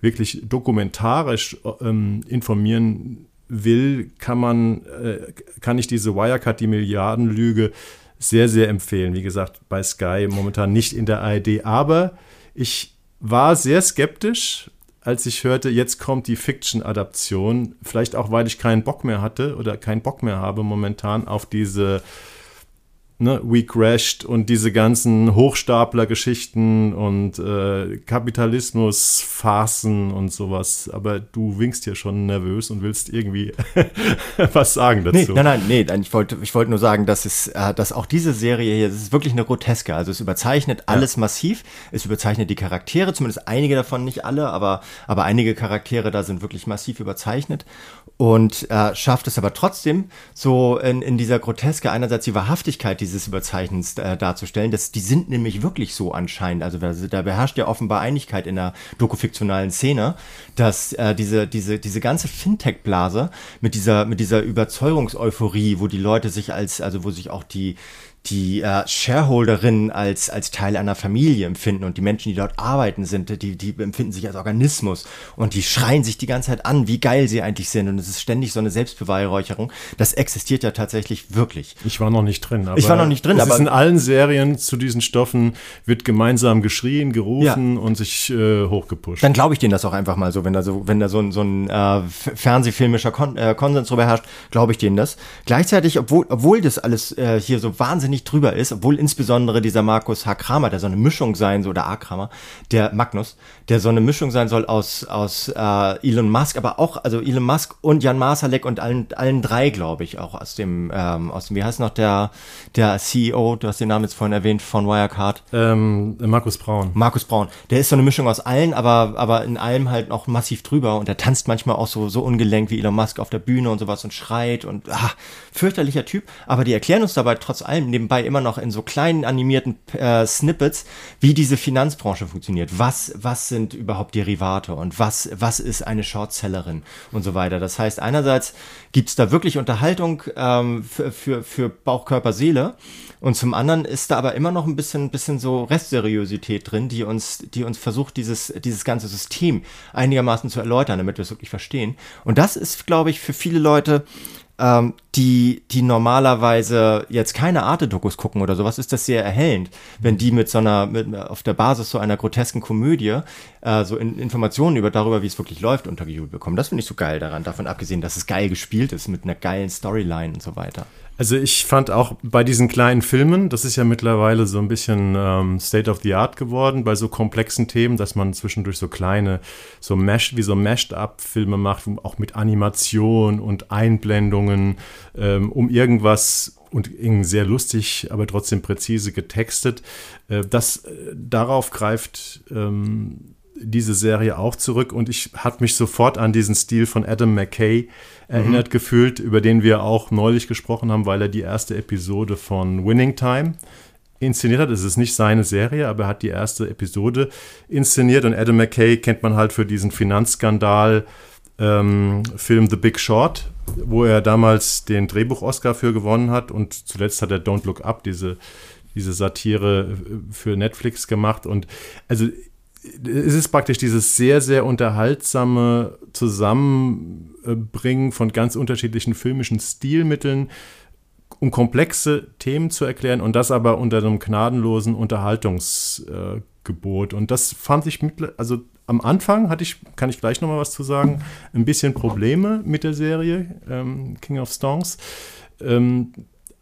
wirklich dokumentarisch ähm, informieren will, kann man, äh, kann ich diese Wirecard, die Milliardenlüge, sehr, sehr empfehlen. Wie gesagt, bei Sky momentan nicht in der ARD. Aber ich war sehr skeptisch, als ich hörte, jetzt kommt die Fiction-Adaption. Vielleicht auch, weil ich keinen Bock mehr hatte oder keinen Bock mehr habe momentan auf diese ne, We Crashed und diese ganzen Hochstapler-Geschichten und äh, Kapitalismus-Phasen und sowas. Aber du winkst hier schon nervös und willst irgendwie was sagen dazu. Nee, nein, nein, nee, ich wollte ich wollte nur sagen, dass, es, äh, dass auch diese Serie hier, das ist wirklich eine Groteske. Also es überzeichnet alles ja. massiv. Es überzeichnet die Charaktere, zumindest einige davon, nicht alle, aber, aber einige Charaktere da sind wirklich massiv überzeichnet und äh, schafft es aber trotzdem so in, in dieser Groteske einerseits die Wahrhaftigkeit, die dieses Überzeichnens äh, darzustellen. Das, die sind nämlich wirklich so anscheinend. Also da, beherrscht ja offenbar Einigkeit in der dokufiktionalen Szene, dass äh, diese, diese, diese ganze Fintech-Blase mit dieser, mit dieser Überzeugungseuphorie, wo die Leute sich als, also wo sich auch die, die äh, Shareholderinnen als, als Teil einer Familie empfinden und die Menschen, die dort arbeiten, sind, die, die empfinden sich als Organismus und die schreien sich die ganze Zeit an, wie geil sie eigentlich sind und es ist ständig so eine Selbstbeweihräucherung. Das existiert ja tatsächlich wirklich. Ich war noch nicht drin. ich war noch nicht drin. Es aber ist in allen Serien zu diesen Stoffen wird gemeinsam geschrien, gerufen ja. und sich äh, hochgepusht. Dann glaube ich denen das auch einfach mal so, wenn da so, wenn da so, ein so ein äh, Fernsehfilmischer Kon äh, Konsens drüber herrscht, glaube ich denen das. Gleichzeitig, obwohl, obwohl das alles äh, hier so wahnsinnig wahnsinnig drüber ist, obwohl insbesondere dieser Markus H. Kramer, der so eine Mischung sein soll, oder A. Kramer, der Magnus, der so eine Mischung sein soll aus, aus äh, Elon Musk, aber auch, also Elon Musk und Jan Masalek und allen, allen drei, glaube ich, auch aus dem, ähm, aus dem, wie heißt noch der, der CEO, du hast den Namen jetzt vorhin erwähnt, von Wirecard. Ähm, Markus Braun. Markus Braun. Der ist so eine Mischung aus allen, aber, aber in allem halt noch massiv drüber und der tanzt manchmal auch so, so ungelenk wie Elon Musk auf der Bühne und sowas und schreit und, ah, fürchterlicher Typ, aber die erklären uns dabei trotz allem nebenbei immer noch in so kleinen animierten äh, Snippets, wie diese Finanzbranche funktioniert. Was, was sind überhaupt Derivate und was, was ist eine Shortsellerin und so weiter. Das heißt, einerseits gibt es da wirklich Unterhaltung ähm, für, für, für Bauch, Körper, Seele und zum anderen ist da aber immer noch ein bisschen, bisschen so Restseriosität drin, die uns, die uns versucht, dieses, dieses ganze System einigermaßen zu erläutern, damit wir es wirklich verstehen. Und das ist, glaube ich, für viele Leute ähm, die, die normalerweise jetzt keine Arte-Dokus gucken oder sowas, ist das sehr erhellend, wenn die mit so einer, mit, auf der Basis so einer grotesken Komödie äh, so in, Informationen über darüber, wie es wirklich läuft, untergejubelt bekommen. Das finde ich so geil daran, davon abgesehen, dass es geil gespielt ist mit einer geilen Storyline und so weiter. Also ich fand auch bei diesen kleinen Filmen, das ist ja mittlerweile so ein bisschen ähm, State of the Art geworden, bei so komplexen Themen, dass man zwischendurch so kleine, so Mesh, wie so Meshed-up-Filme macht, auch mit Animation und Einblendungen, ähm, um irgendwas und sehr lustig, aber trotzdem präzise getextet. Äh, das äh, darauf greift ähm, diese Serie auch zurück und ich habe mich sofort an diesen Stil von Adam McKay erinnert mhm. gefühlt, über den wir auch neulich gesprochen haben, weil er die erste Episode von Winning Time inszeniert hat. Es ist nicht seine Serie, aber er hat die erste Episode inszeniert und Adam McKay kennt man halt für diesen Finanzskandal ähm, Film The Big Short wo er damals den Drehbuch-Oscar für gewonnen hat und zuletzt hat er Don't Look Up, diese, diese Satire für Netflix gemacht. Und also es ist praktisch dieses sehr, sehr unterhaltsame Zusammenbringen von ganz unterschiedlichen filmischen Stilmitteln, um komplexe Themen zu erklären und das aber unter einem gnadenlosen Unterhaltungsgebot. Und das fand ich, mit, also am Anfang hatte ich, kann ich gleich nochmal was zu sagen, ein bisschen Probleme mit der Serie ähm, King of Stones. Ähm,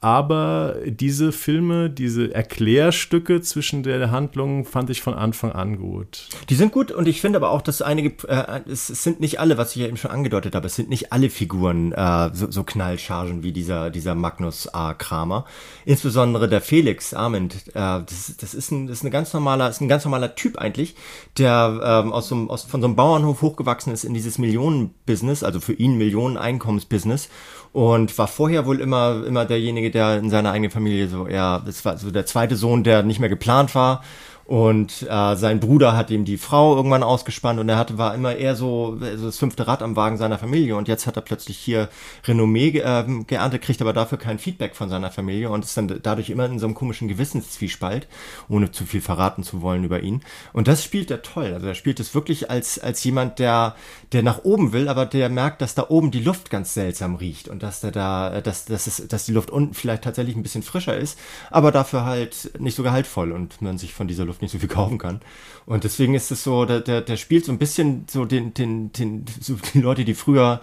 aber diese Filme, diese Erklärstücke zwischen der Handlung fand ich von Anfang an gut. Die sind gut und ich finde aber auch, dass einige, äh, es sind nicht alle, was ich ja eben schon angedeutet habe, es sind nicht alle Figuren äh, so, so Knallchargen wie dieser, dieser Magnus A. Kramer. Insbesondere der Felix Arment, äh, das, das, ist ein, das ist ein ganz normaler, ist ein ganz normaler Typ eigentlich, der ähm, aus so, aus, von so einem Bauernhof hochgewachsen ist in dieses Millionenbusiness, also für ihn Millionen-Einkommensbusiness und war vorher wohl immer, immer derjenige, der in seiner eigenen Familie so, ja, das war so der zweite Sohn, der nicht mehr geplant war und äh, sein Bruder hat ihm die Frau irgendwann ausgespannt und er hatte, war immer eher so, so das fünfte Rad am Wagen seiner Familie. Und jetzt hat er plötzlich hier Renommee äh, geerntet, kriegt aber dafür kein Feedback von seiner Familie und ist dann dadurch immer in so einem komischen Gewissenszwiespalt, ohne zu viel verraten zu wollen über ihn. Und das spielt er toll. Also er spielt es wirklich als, als jemand, der, der nach oben will, aber der merkt, dass da oben die Luft ganz seltsam riecht und dass der da, dass, dass, es, dass die Luft unten vielleicht tatsächlich ein bisschen frischer ist, aber dafür halt nicht so gehaltvoll und man sich von dieser Luft Luft nicht so viel kaufen kann. Und deswegen ist es so, der, der, der spielt so ein bisschen so den, den, den, so die Leute, die früher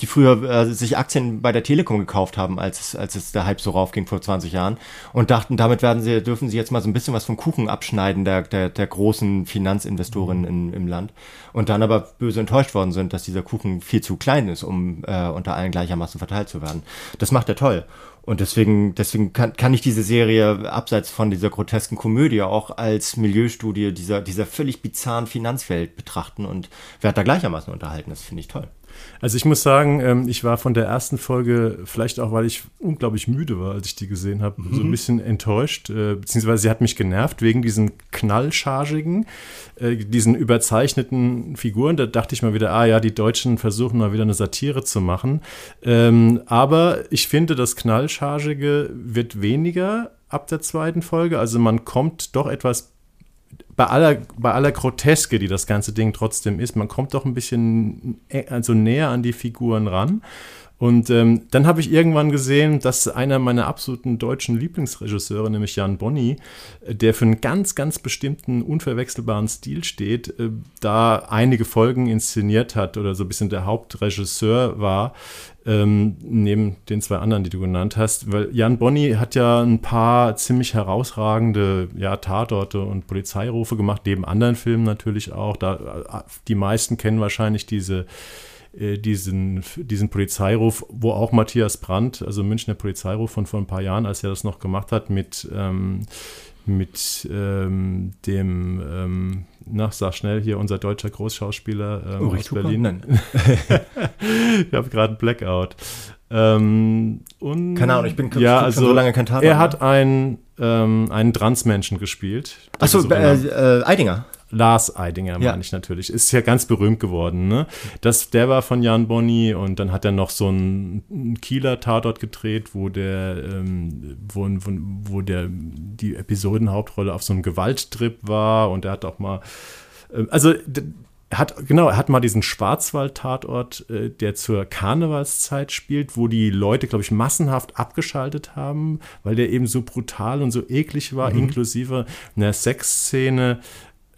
die früher äh, sich Aktien bei der Telekom gekauft haben, als es, als es der Hype so raufging vor 20 Jahren und dachten, damit werden sie, dürfen sie jetzt mal so ein bisschen was vom Kuchen abschneiden der, der, der großen Finanzinvestoren in, im Land und dann aber böse enttäuscht worden sind, dass dieser Kuchen viel zu klein ist, um äh, unter allen gleichermaßen verteilt zu werden. Das macht er toll. Und deswegen, deswegen kann, kann ich diese Serie abseits von dieser grotesken Komödie auch als Milieustudie dieser, dieser völlig bizarren Finanzwelt betrachten und werde da gleichermaßen unterhalten. Das finde ich toll. Also ich muss sagen, ähm, ich war von der ersten Folge, vielleicht auch, weil ich unglaublich müde war, als ich die gesehen habe, mhm. so ein bisschen enttäuscht, äh, beziehungsweise sie hat mich genervt wegen diesen knallchargigen, äh, diesen überzeichneten Figuren. Da dachte ich mal wieder, ah ja, die Deutschen versuchen mal wieder eine Satire zu machen. Ähm, aber ich finde, das knallchargige wird weniger ab der zweiten Folge. Also man kommt doch etwas bei aller, bei aller Groteske, die das ganze Ding trotzdem ist, man kommt doch ein bisschen also näher an die Figuren ran. Und ähm, dann habe ich irgendwann gesehen, dass einer meiner absoluten deutschen Lieblingsregisseure, nämlich Jan Bonny, äh, der für einen ganz, ganz bestimmten, unverwechselbaren Stil steht, äh, da einige Folgen inszeniert hat oder so ein bisschen der Hauptregisseur war, ähm, neben den zwei anderen, die du genannt hast. Weil Jan Bonny hat ja ein paar ziemlich herausragende ja, Tatorte und Polizeirufe gemacht, neben anderen Filmen natürlich auch. Da, äh, die meisten kennen wahrscheinlich diese äh, diesen, diesen Polizeiruf, wo auch Matthias Brandt, also Münchner Polizeiruf von vor ein paar Jahren, als er das noch gemacht hat, mit, ähm, mit ähm, dem, ähm, na, sag schnell hier, unser deutscher Großschauspieler ähm, aus Berlin. ich habe gerade einen Blackout. Ähm, und, Keine Ahnung, ich bin ja, also, so lange kein Tatort. Er hat einen, ähm, einen Transmenschen gespielt. Achso, äh, äh, Eidinger. Lars Eidinger, ja. meine ich natürlich. Ist ja ganz berühmt geworden. Ne? Das, der war von Jan Bonny und dann hat er noch so einen Kieler Tatort gedreht, wo der, ähm, wo, wo, wo der die Episodenhauptrolle auf so einem Gewalttrip war und er hat auch mal, äh, also hat, genau, er hat mal diesen Schwarzwald-Tatort, äh, der zur Karnevalszeit spielt, wo die Leute, glaube ich, massenhaft abgeschaltet haben, weil der eben so brutal und so eklig war, mhm. inklusive einer Sexszene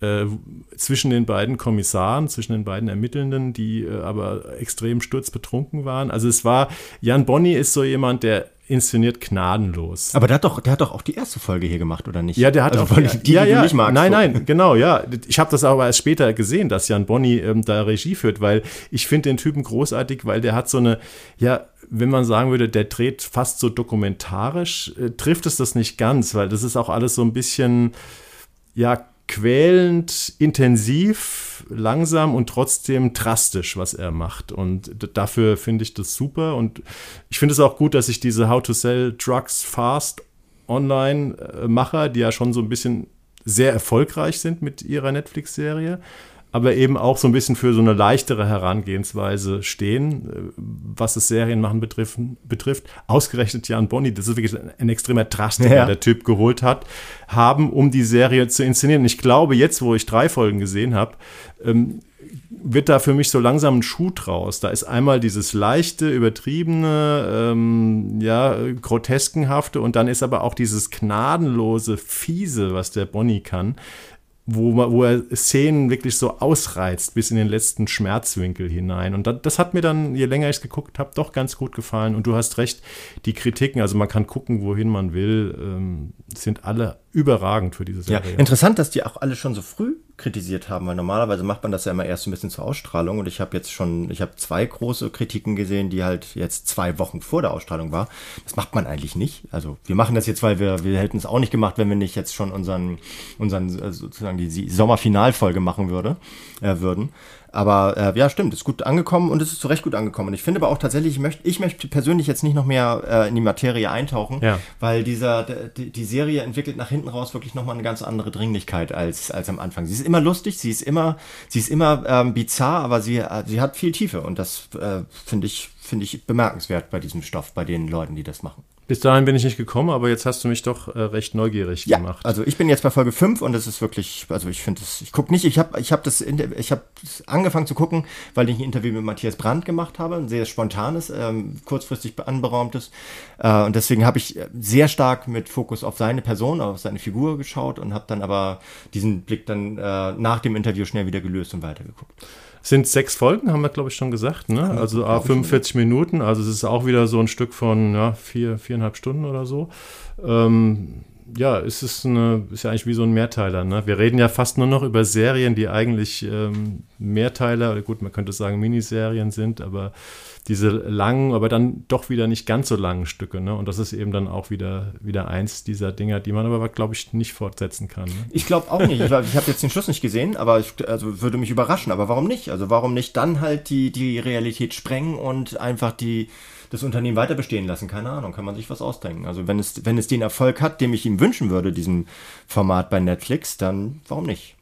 äh, zwischen den beiden Kommissaren, zwischen den beiden Ermittelnden, die äh, aber extrem sturzbetrunken waren. Also es war, Jan Bonny ist so jemand, der inszeniert gnadenlos. Aber der hat doch, der hat doch auch die erste Folge hier gemacht, oder nicht? Ja, der hat also auch die, die, ja, ja, du nicht magst. Nein, nein, genau, ja. Ich habe das aber erst später gesehen, dass Jan Bonny ähm, da Regie führt, weil ich finde den Typen großartig, weil der hat so eine, ja, wenn man sagen würde, der dreht fast so dokumentarisch, äh, trifft es das nicht ganz, weil das ist auch alles so ein bisschen, ja, quälend, intensiv, langsam und trotzdem drastisch, was er macht. Und dafür finde ich das super. Und ich finde es auch gut, dass sich diese How to Sell Drugs Fast Online-Macher, die ja schon so ein bisschen sehr erfolgreich sind mit ihrer Netflix-Serie, aber eben auch so ein bisschen für so eine leichtere Herangehensweise stehen, äh, was das Serienmachen betrifft. betrifft. Ausgerechnet Jan Bonny, das ist wirklich ein extremer Drastiker, ja. der Typ geholt hat, haben, um die Serie zu inszenieren. Ich glaube, jetzt, wo ich drei Folgen gesehen habe, ähm, wird da für mich so langsam ein Schuh draus. Da ist einmal dieses leichte, übertriebene, ähm, ja, groteskenhafte und dann ist aber auch dieses gnadenlose, fiese, was der Bonnie kann wo, wo er Szenen wirklich so ausreizt bis in den letzten Schmerzwinkel hinein. Und das, das hat mir dann, je länger ich es geguckt habe, doch ganz gut gefallen. Und du hast recht, die Kritiken, also man kann gucken, wohin man will, ähm, sind alle überragend für diese Serie. Ja, interessant, dass die auch alle schon so früh kritisiert haben, weil normalerweise macht man das ja immer erst ein bisschen zur Ausstrahlung und ich habe jetzt schon, ich habe zwei große Kritiken gesehen, die halt jetzt zwei Wochen vor der Ausstrahlung war. Das macht man eigentlich nicht. Also wir machen das jetzt, weil wir, wir hätten es auch nicht gemacht, wenn wir nicht jetzt schon unseren, unseren äh, sozusagen die Sommerfinalfolge machen würde, äh, würden. Aber äh, ja, stimmt, ist gut angekommen und es ist zu Recht gut angekommen. Und ich finde aber auch tatsächlich, ich möchte, ich möchte persönlich jetzt nicht noch mehr äh, in die Materie eintauchen, ja. weil dieser, die, die Serie entwickelt nach hinten raus wirklich nochmal eine ganz andere Dringlichkeit als, als am Anfang. Sie ist immer lustig, sie ist immer, sie ist immer ähm, bizarr, aber sie, äh, sie hat viel Tiefe und das äh, finde ich, finde ich bemerkenswert bei diesem Stoff, bei den Leuten, die das machen. Bis dahin bin ich nicht gekommen, aber jetzt hast du mich doch äh, recht neugierig ja, gemacht. Also ich bin jetzt bei Folge 5 und es ist wirklich, also ich finde es, ich gucke nicht, ich habe ich hab das, ich habe angefangen zu gucken, weil ich ein Interview mit Matthias Brandt gemacht habe, ein sehr spontanes, ähm, kurzfristig anberaumtes. Äh, und deswegen habe ich sehr stark mit Fokus auf seine Person, auf seine Figur geschaut und habe dann aber diesen Blick dann äh, nach dem Interview schnell wieder gelöst und weitergeguckt. Sind sechs Folgen, haben wir, glaube ich, schon gesagt. Ne? Also ah, 45 Minuten. Also es ist auch wieder so ein Stück von ja, vier, viereinhalb Stunden oder so. Ähm, ja, es ist, eine, ist ja eigentlich wie so ein Mehrteiler. Ne? Wir reden ja fast nur noch über Serien, die eigentlich ähm, Mehrteiler, gut, man könnte sagen Miniserien sind, aber diese langen, aber dann doch wieder nicht ganz so langen Stücke. Ne? Und das ist eben dann auch wieder, wieder eins dieser Dinger, die man aber, glaube ich, nicht fortsetzen kann. Ne? Ich glaube auch nicht. Ich, ich habe jetzt den Schluss nicht gesehen, aber ich, also würde mich überraschen. Aber warum nicht? Also warum nicht dann halt die, die Realität sprengen und einfach die das Unternehmen weiter bestehen lassen. Keine Ahnung, kann man sich was ausdenken. Also wenn es, wenn es den Erfolg hat, den ich ihm wünschen würde, diesem Format bei Netflix, dann warum nicht?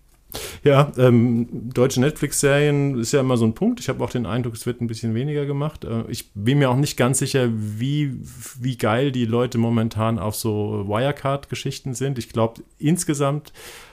Ja, ähm, deutsche Netflix-Serien ist ja immer so ein Punkt. Ich habe auch den Eindruck, es wird ein bisschen weniger gemacht. Äh, ich bin mir auch nicht ganz sicher, wie, wie geil die Leute momentan auf so Wirecard-Geschichten sind. Ich glaube, insgesamt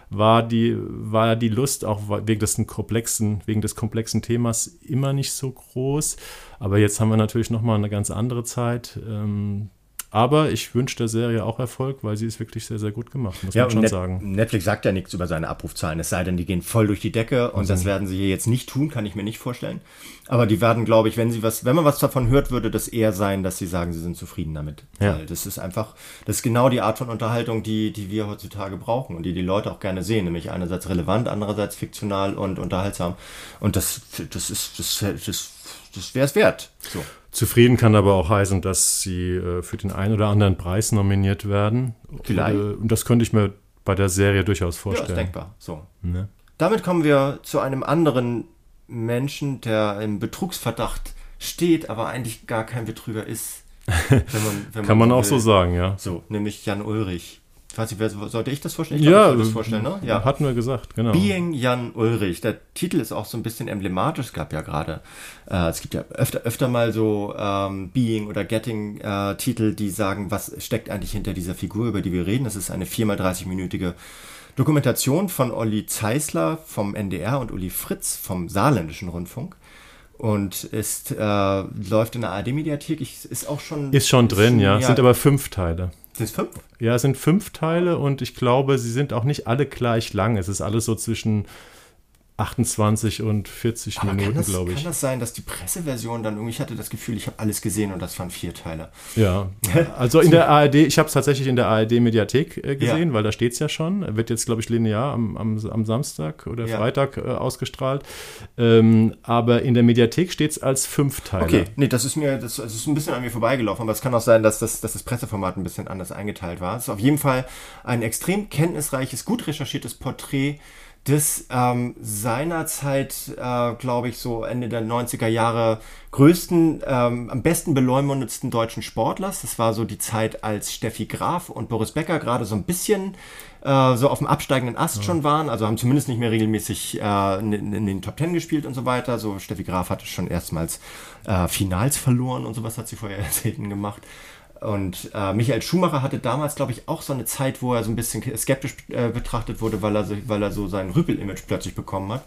war die, war die Lust auch wegen des komplexen, wegen des komplexen Themas immer nicht so groß. Aber jetzt haben wir natürlich nochmal eine ganz andere Zeit. Ähm, aber ich wünsche der Serie auch Erfolg, weil sie ist wirklich sehr, sehr gut gemacht, muss ja, man schon Net sagen. Netflix sagt ja nichts über seine Abrufzahlen, es sei denn, die gehen voll durch die Decke und also. das werden sie hier jetzt nicht tun, kann ich mir nicht vorstellen. Aber die werden, glaube ich, wenn sie was, wenn man was davon hört, würde das eher sein, dass sie sagen, sie sind zufrieden damit. Ja. Weil das ist einfach, das ist genau die Art von Unterhaltung, die, die wir heutzutage brauchen und die die Leute auch gerne sehen, nämlich einerseits relevant, andererseits fiktional und unterhaltsam. Und das, das ist, das, das, das wäre es wert. So. Zufrieden kann aber auch heißen, dass sie äh, für den einen oder anderen Preis nominiert werden. Vielleicht. Und, äh, das könnte ich mir bei der Serie durchaus vorstellen. Ja, ist denkbar. So. Ne? Damit kommen wir zu einem anderen Menschen, der im Betrugsverdacht steht, aber eigentlich gar kein Betrüger ist. Wenn man, wenn Kann man, man auch will. so sagen, ja. So, nämlich Jan Ulrich weiß nicht, wer, sollte ich das vorstellen? Ich ja, das vorstellen, ne? ja, hatten wir gesagt, genau. Being Jan Ulrich. Der Titel ist auch so ein bisschen emblematisch. Es gab ja gerade, äh, es gibt ja öfter, öfter mal so ähm, Being oder Getting äh, Titel, die sagen, was steckt eigentlich hinter dieser Figur, über die wir reden. Das ist eine 4x30-minütige Dokumentation von Olli Zeisler vom NDR und Uli Fritz vom Saarländischen Rundfunk und ist äh, läuft in der ARD-Mediathek. Ist auch schon ist schon drin, ist, ja. ja. Sind aber fünf Teile. Sind es fünf? Ja, es sind fünf Teile und ich glaube, sie sind auch nicht alle gleich lang. Es ist alles so zwischen 28 und 40 Aber Minuten, glaube ich. Kann das sein, dass die Presseversion dann irgendwie, ich hatte das Gefühl, ich habe alles gesehen und das waren vier Teile. Ja, also in der ARD, ich habe es tatsächlich in der ARD-Mediathek äh, gesehen, ja. weil da steht es ja schon. Wird jetzt, glaube ich, linear am, am, am Samstag oder ja. Freitag äh, ausgestrahlt. Ähm, aber in der Mediathek steht es als fünf Teile. Okay, nee, das ist mir, das, das, ist ein bisschen an mir vorbeigelaufen, aber es kann auch sein, dass das, dass das Presseformat ein bisschen anders eingeteilt war. Es ist auf jeden Fall ein extrem kenntnisreiches, gut recherchiertes Porträt des ähm, seinerzeit, äh, glaube ich, so Ende der 90er Jahre größten, ähm, am besten beleumundetsten deutschen Sportlers. Das war so die Zeit, als Steffi Graf und Boris Becker gerade so ein bisschen äh, so auf dem absteigenden Ast ja. schon waren, also haben zumindest nicht mehr regelmäßig äh, in, in, den Top Ten gespielt und so weiter. So Steffi Graf hatte schon erstmals äh, Finals verloren und sowas hat sie vorher selten gemacht. Und äh, Michael Schumacher hatte damals, glaube ich, auch so eine Zeit, wo er so ein bisschen skeptisch äh, betrachtet wurde, weil er, so, weil er so sein Rüpel-Image plötzlich bekommen hat.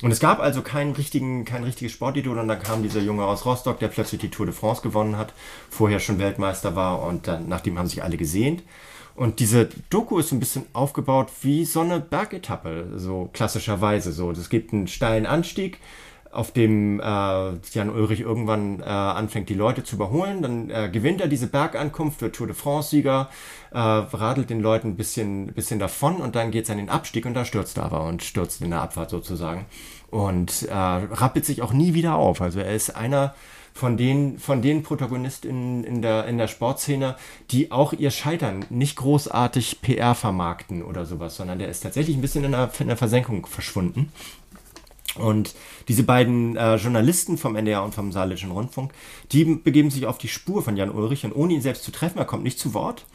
Und es gab also keinen richtigen, kein richtiges Sportidol und dann kam dieser Junge aus Rostock, der plötzlich die Tour de France gewonnen hat, vorher schon Weltmeister war und dann, nachdem haben sich alle gesehnt. Und diese Doku ist ein bisschen aufgebaut wie so eine Bergetappe, so klassischerweise so. Es gibt einen steilen Anstieg, auf dem äh, Jan Ulrich irgendwann äh, anfängt, die Leute zu überholen. Dann äh, gewinnt er diese Bergankunft, wird Tour de France-Sieger, äh, radelt den Leuten ein bisschen, bisschen davon und dann geht es an den Abstieg und da stürzt er aber und stürzt in der Abfahrt sozusagen. Und äh, rappelt sich auch nie wieder auf. Also er ist einer von den, von den Protagonisten in der, in der Sportszene, die auch ihr Scheitern nicht großartig PR vermarkten oder sowas, sondern der ist tatsächlich ein bisschen in der, in der Versenkung verschwunden. Und diese beiden äh, Journalisten vom NDR und vom Saarländischen Rundfunk, die begeben sich auf die Spur von Jan Ulrich und ohne ihn selbst zu treffen, er kommt nicht zu Wort.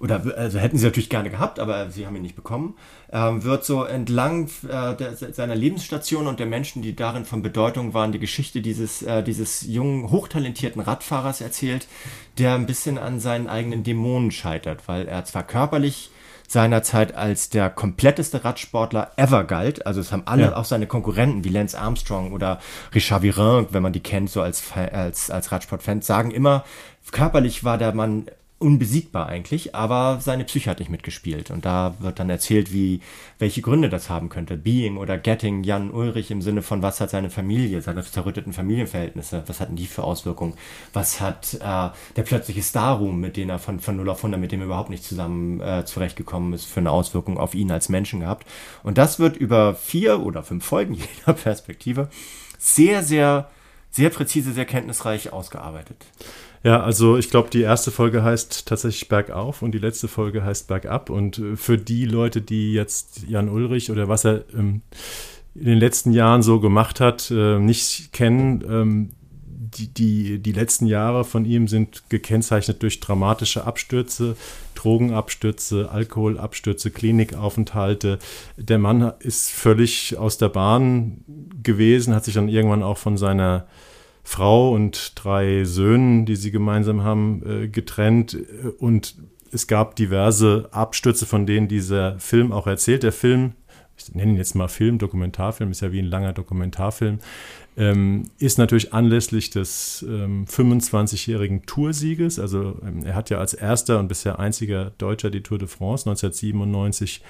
Oder also hätten sie natürlich gerne gehabt, aber sie haben ihn nicht bekommen. Ähm, wird so entlang äh, der, seiner Lebensstation und der Menschen, die darin von Bedeutung waren, die Geschichte dieses, äh, dieses jungen, hochtalentierten Radfahrers erzählt, der ein bisschen an seinen eigenen Dämonen scheitert, weil er zwar körperlich seinerzeit als der kompletteste Radsportler ever galt. Also es haben alle, ja. auch seine Konkurrenten wie Lance Armstrong oder Richard Virin, wenn man die kennt, so als, als, als Radsportfan, sagen immer, körperlich war der Mann unbesiegbar eigentlich, aber seine Psyche hat nicht mitgespielt. Und da wird dann erzählt, wie, welche Gründe das haben könnte. Being oder Getting Jan Ulrich im Sinne von, was hat seine Familie, seine zerrütteten Familienverhältnisse, was hatten die für Auswirkungen? Was hat äh, der plötzliche Starruhm, mit dem er von, von 0 auf 100, mit dem er überhaupt nicht zusammen äh, zurechtgekommen ist, für eine Auswirkung auf ihn als Menschen gehabt? Und das wird über vier oder fünf Folgen, jeder Perspektive, sehr, sehr, sehr präzise, sehr kenntnisreich ausgearbeitet. Ja, also ich glaube, die erste Folge heißt tatsächlich Bergauf und die letzte Folge heißt Bergab. Und äh, für die Leute, die jetzt Jan Ulrich oder was er ähm, in den letzten Jahren so gemacht hat, äh, nicht kennen, ähm, die, die, die letzten Jahre von ihm sind gekennzeichnet durch dramatische Abstürze, Drogenabstürze, Alkoholabstürze, Klinikaufenthalte. Der Mann ist völlig aus der Bahn gewesen, hat sich dann irgendwann auch von seiner Frau und drei Söhnen, die sie gemeinsam haben, äh, getrennt. Und es gab diverse Abstürze, von denen dieser Film auch erzählt. Der Film, ich nenne ihn jetzt mal Film, Dokumentarfilm, ist ja wie ein langer Dokumentarfilm, ähm, ist natürlich anlässlich des ähm, 25-jährigen Toursieges. Also ähm, er hat ja als erster und bisher einziger Deutscher die Tour de France 1997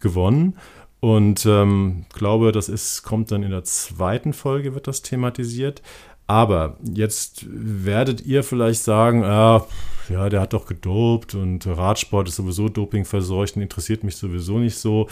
gewonnen. Und ähm, glaube, das ist, kommt dann in der zweiten Folge, wird das thematisiert. Aber jetzt werdet ihr vielleicht sagen, ah, ja, der hat doch gedopt und Radsport ist sowieso dopingverseucht und interessiert mich sowieso nicht so.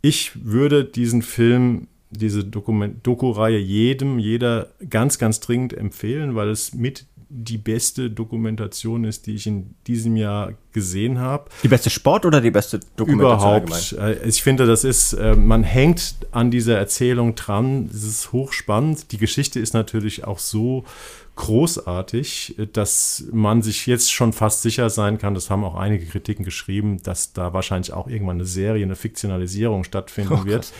Ich würde diesen Film, diese Doku-Reihe jedem, jeder ganz, ganz dringend empfehlen, weil es mit die beste Dokumentation ist, die ich in diesem Jahr gesehen habe. Die beste Sport oder die beste Dokumentation? Überhaupt. Allgemein? Äh, ich finde, das ist, äh, man hängt an dieser Erzählung dran. Es ist hochspannend. Die Geschichte ist natürlich auch so großartig, dass man sich jetzt schon fast sicher sein kann, das haben auch einige Kritiken geschrieben, dass da wahrscheinlich auch irgendwann eine Serie, eine Fiktionalisierung stattfinden oh, wird.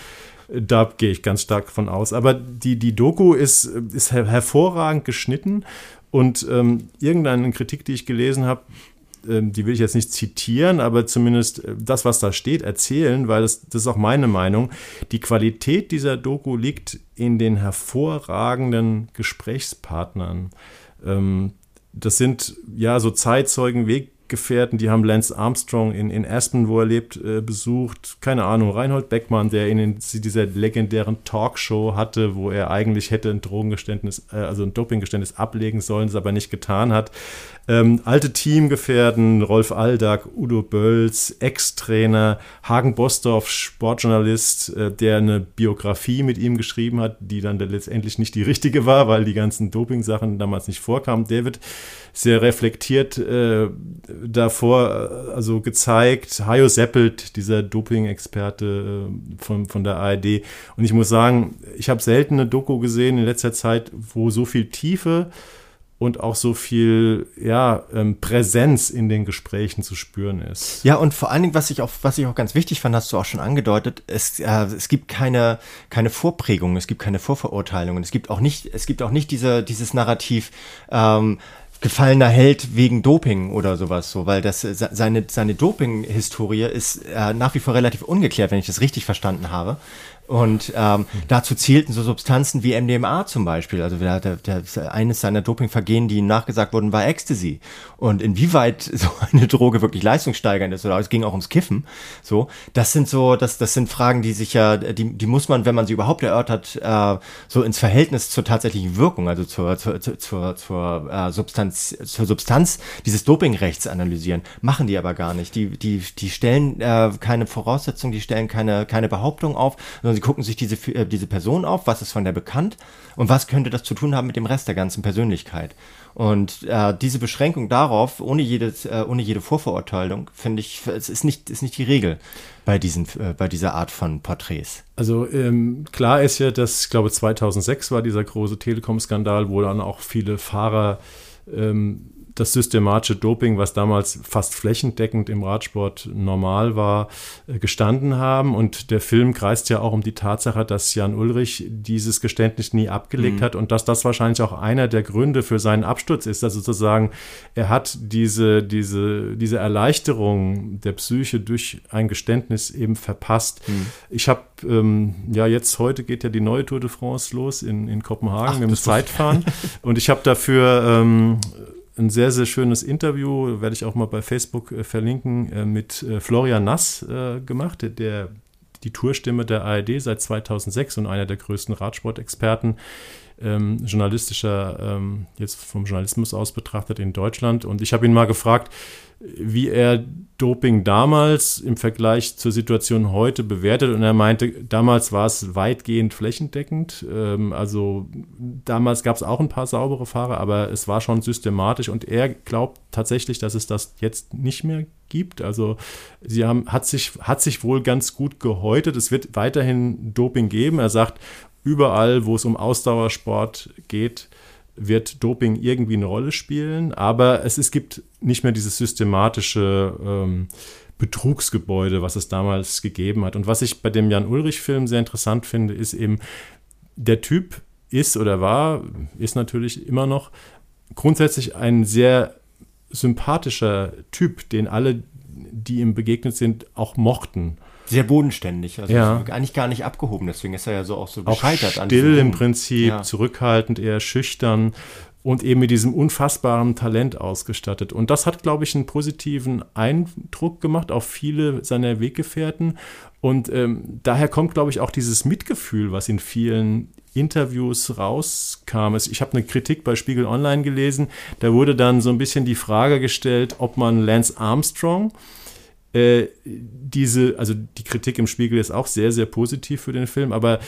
Da gehe ich ganz stark von aus. Aber die, die Doku ist, ist hervorragend geschnitten und ähm, irgendeine Kritik, die ich gelesen habe, ähm, die will ich jetzt nicht zitieren, aber zumindest äh, das, was da steht, erzählen, weil das, das ist auch meine Meinung. Die Qualität dieser Doku liegt in den hervorragenden Gesprächspartnern. Ähm, das sind ja so Zeitzeugen, Weg, Gefährten, die haben Lance Armstrong in, in Aspen, wo er lebt, äh, besucht. Keine Ahnung, Reinhold Beckmann, der in dieser legendären Talkshow hatte, wo er eigentlich hätte ein Drogengeständnis, äh, also ein Dopinggeständnis ablegen sollen, es aber nicht getan hat. Ähm, alte Teamgefährten, Rolf Aldag, Udo Bölz, Ex-Trainer, Hagen Bosdorf, Sportjournalist, äh, der eine Biografie mit ihm geschrieben hat, die dann letztendlich nicht die richtige war, weil die ganzen Doping-Sachen damals nicht vorkamen. Der wird sehr reflektiert äh, davor äh, also gezeigt. Hajo Seppelt, dieser Doping-Experte äh, von, von der ARD. Und ich muss sagen, ich habe selten eine Doku gesehen in letzter Zeit, wo so viel Tiefe und auch so viel ja, ähm, Präsenz in den Gesprächen zu spüren ist. Ja, und vor allen Dingen, was ich auch, was ich auch ganz wichtig fand, hast du auch schon angedeutet, es, äh, es gibt keine, keine Vorprägungen, es gibt keine Vorverurteilungen, es gibt auch nicht, es gibt auch nicht diese, dieses Narrativ, ähm, gefallener Held wegen Doping oder sowas so, weil das seine seine Doping-Historie ist äh, nach wie vor relativ ungeklärt, wenn ich das richtig verstanden habe. Und ähm, dazu zählten so Substanzen wie MDMA zum Beispiel. Also der, der, der, eines seiner Dopingvergehen, die ihm nachgesagt wurden, war Ecstasy. Und inwieweit so eine Droge wirklich leistungssteigernd ist, oder es ging auch ums Kiffen, so, das sind so, das, das sind Fragen, die sich ja, die, die muss man, wenn man sie überhaupt erörtert, äh, so ins Verhältnis zur tatsächlichen Wirkung, also zur, zur, zur, zur, äh, Substanz, zur Substanz dieses Dopingrechts analysieren. Machen die aber gar nicht. Die, die, die stellen äh, keine Voraussetzung, die stellen keine, keine Behauptung auf, sondern sondern sie gucken sich diese, äh, diese Person auf, was ist von der bekannt und was könnte das zu tun haben mit dem Rest der ganzen Persönlichkeit. Und äh, diese Beschränkung darauf, ohne, jedes, äh, ohne jede Vorverurteilung, finde ich, es ist nicht, ist nicht die Regel bei, diesen, äh, bei dieser Art von Porträts. Also ähm, klar ist ja, dass, ich glaube, 2006 war dieser große Telekom-Skandal, wo dann auch viele Fahrer ähm, das systematische Doping, was damals fast flächendeckend im Radsport normal war, äh, gestanden haben. Und der Film kreist ja auch um die Tatsache, dass Jan Ulrich dieses Geständnis nie abgelegt mhm. hat und dass das wahrscheinlich auch einer der Gründe für seinen Absturz ist. Also sozusagen, er hat diese, diese, diese Erleichterung der Psyche durch ein Geständnis eben verpasst. Mhm. Ich habe ähm, ja jetzt heute geht ja die neue Tour de France los in, in Kopenhagen Ach, dem Zeitfahren. und ich habe dafür ähm, ein sehr, sehr schönes Interview, werde ich auch mal bei Facebook äh, verlinken, äh, mit äh, Florian Nass äh, gemacht, der, der, die Tourstimme der ARD seit 2006 und einer der größten Radsportexperten, ähm, journalistischer, ähm, jetzt vom Journalismus aus betrachtet in Deutschland. Und ich habe ihn mal gefragt, wie er Doping damals im Vergleich zur Situation heute bewertet. Und er meinte, damals war es weitgehend flächendeckend. Ähm, also damals gab es auch ein paar saubere Fahrer, aber es war schon systematisch. Und er glaubt tatsächlich, dass es das jetzt nicht mehr gibt. Also sie haben, hat sich, hat sich wohl ganz gut gehäutet. Es wird weiterhin Doping geben. Er sagt, überall, wo es um Ausdauersport geht, wird Doping irgendwie eine Rolle spielen, aber es, es gibt nicht mehr dieses systematische ähm, Betrugsgebäude, was es damals gegeben hat. Und was ich bei dem Jan-Ulrich-Film sehr interessant finde, ist eben, der Typ ist oder war, ist natürlich immer noch grundsätzlich ein sehr sympathischer Typ, den alle, die ihm begegnet sind, auch mochten. Sehr bodenständig, also ja. eigentlich gar nicht abgehoben, deswegen ist er ja so auch so gescheitert. Auch still im Prinzip, ja. zurückhaltend, eher schüchtern und eben mit diesem unfassbaren Talent ausgestattet. Und das hat, glaube ich, einen positiven Eindruck gemacht auf viele seiner Weggefährten. Und ähm, daher kommt, glaube ich, auch dieses Mitgefühl, was in vielen Interviews rauskam. Ich habe eine Kritik bei Spiegel Online gelesen, da wurde dann so ein bisschen die Frage gestellt, ob man Lance Armstrong äh, diese, also die Kritik im Spiegel ist auch sehr, sehr positiv für den Film, aber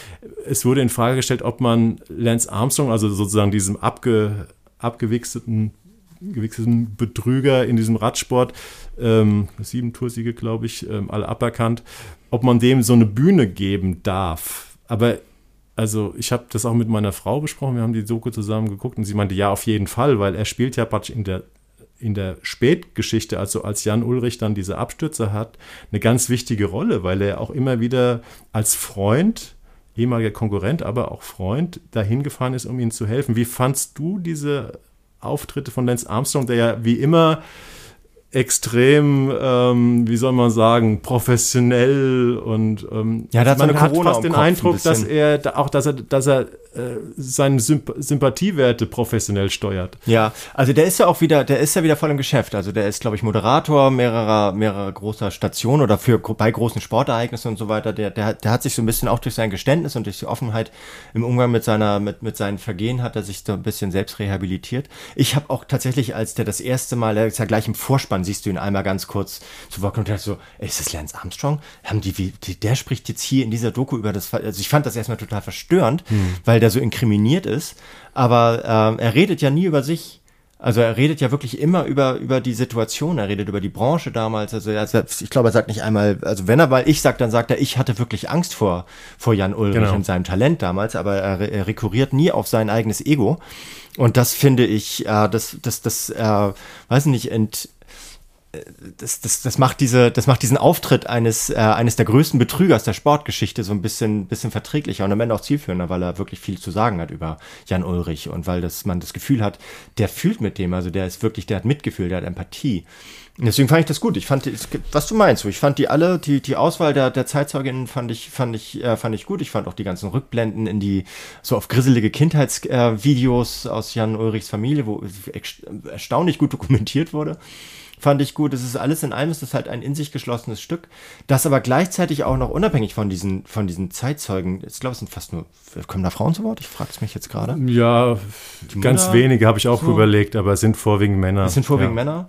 es wurde in Frage gestellt, ob man Lance Armstrong, also sozusagen diesem abge, abgewichsten gewichsten Betrüger in diesem Radsport, ähm, sieben Toursiege, glaube ich, ähm, alle aberkannt, ob man dem so eine Bühne geben darf. Aber also ich habe das auch mit meiner Frau besprochen, wir haben die Soko zusammen geguckt und sie meinte, ja, auf jeden Fall, weil er spielt ja praktisch in der in der Spätgeschichte, also als Jan Ulrich dann diese Abstürze hat, eine ganz wichtige Rolle, weil er auch immer wieder als Freund, ehemaliger Konkurrent, aber auch Freund, dahin gefahren ist, um ihnen zu helfen. Wie fandst du diese Auftritte von Lance Armstrong, der ja wie immer extrem, ähm, wie soll man sagen, professionell und ähm, ja, man hat fast den Eindruck, dass er auch, dass er, dass er seine Symp Sympathiewerte professionell steuert. Ja, also der ist ja auch wieder, der ist ja wieder voll im Geschäft. Also der ist, glaube ich, Moderator mehrerer, mehrerer großer Stationen oder für bei großen Sportereignissen und so weiter. Der, der, der hat sich so ein bisschen auch durch sein Geständnis und durch die Offenheit im Umgang mit seiner, mit, mit seinen Vergehen hat er sich so ein bisschen selbst rehabilitiert. Ich habe auch tatsächlich, als der das erste Mal, der ist ja gleich im Vorspann, siehst du ihn einmal ganz kurz zu Wort und der so, ey, ist das Lance Armstrong? Haben die, wie, der spricht jetzt hier in dieser Doku über das, also ich fand das erstmal total verstörend, hm. weil der der so inkriminiert ist. Aber ähm, er redet ja nie über sich. Also er redet ja wirklich immer über, über die Situation, er redet über die Branche damals. Also er, ich glaube, er sagt nicht einmal, also wenn er weil ich sag, dann sagt er, ich hatte wirklich Angst vor, vor Jan Ulrich genau. und seinem Talent damals, aber er, er rekurriert nie auf sein eigenes Ego. Und das finde ich, äh, das, das, das, äh, weiß nicht, ent, das, das, das, macht diese, das macht diesen Auftritt eines, äh, eines der größten Betrügers der Sportgeschichte so ein bisschen, bisschen verträglicher und am Ende auch zielführender, weil er wirklich viel zu sagen hat über Jan Ulrich und weil das, man das Gefühl hat, der fühlt mit dem, also der ist wirklich, der hat Mitgefühl, der hat Empathie. Und deswegen fand ich das gut. Ich fand, was du meinst, ich fand die alle, die, die Auswahl der, der Zeitzeuginnen fand ich, fand ich, äh, fand ich gut. Ich fand auch die ganzen Rückblenden in die, so auf grisselige Kindheitsvideos äh, aus Jan Ulrichs Familie, wo erstaunlich gut dokumentiert wurde fand ich gut. Es ist alles in allem, es ist halt ein in sich geschlossenes Stück, das aber gleichzeitig auch noch unabhängig von diesen, von diesen Zeitzeugen, ich glaube, es sind fast nur, kommen da Frauen zu Wort? Ich frage es mich jetzt gerade. Ja, ganz wenige habe ich auch so. überlegt, aber es sind vorwiegend Männer. Es sind vorwiegend ja. Männer.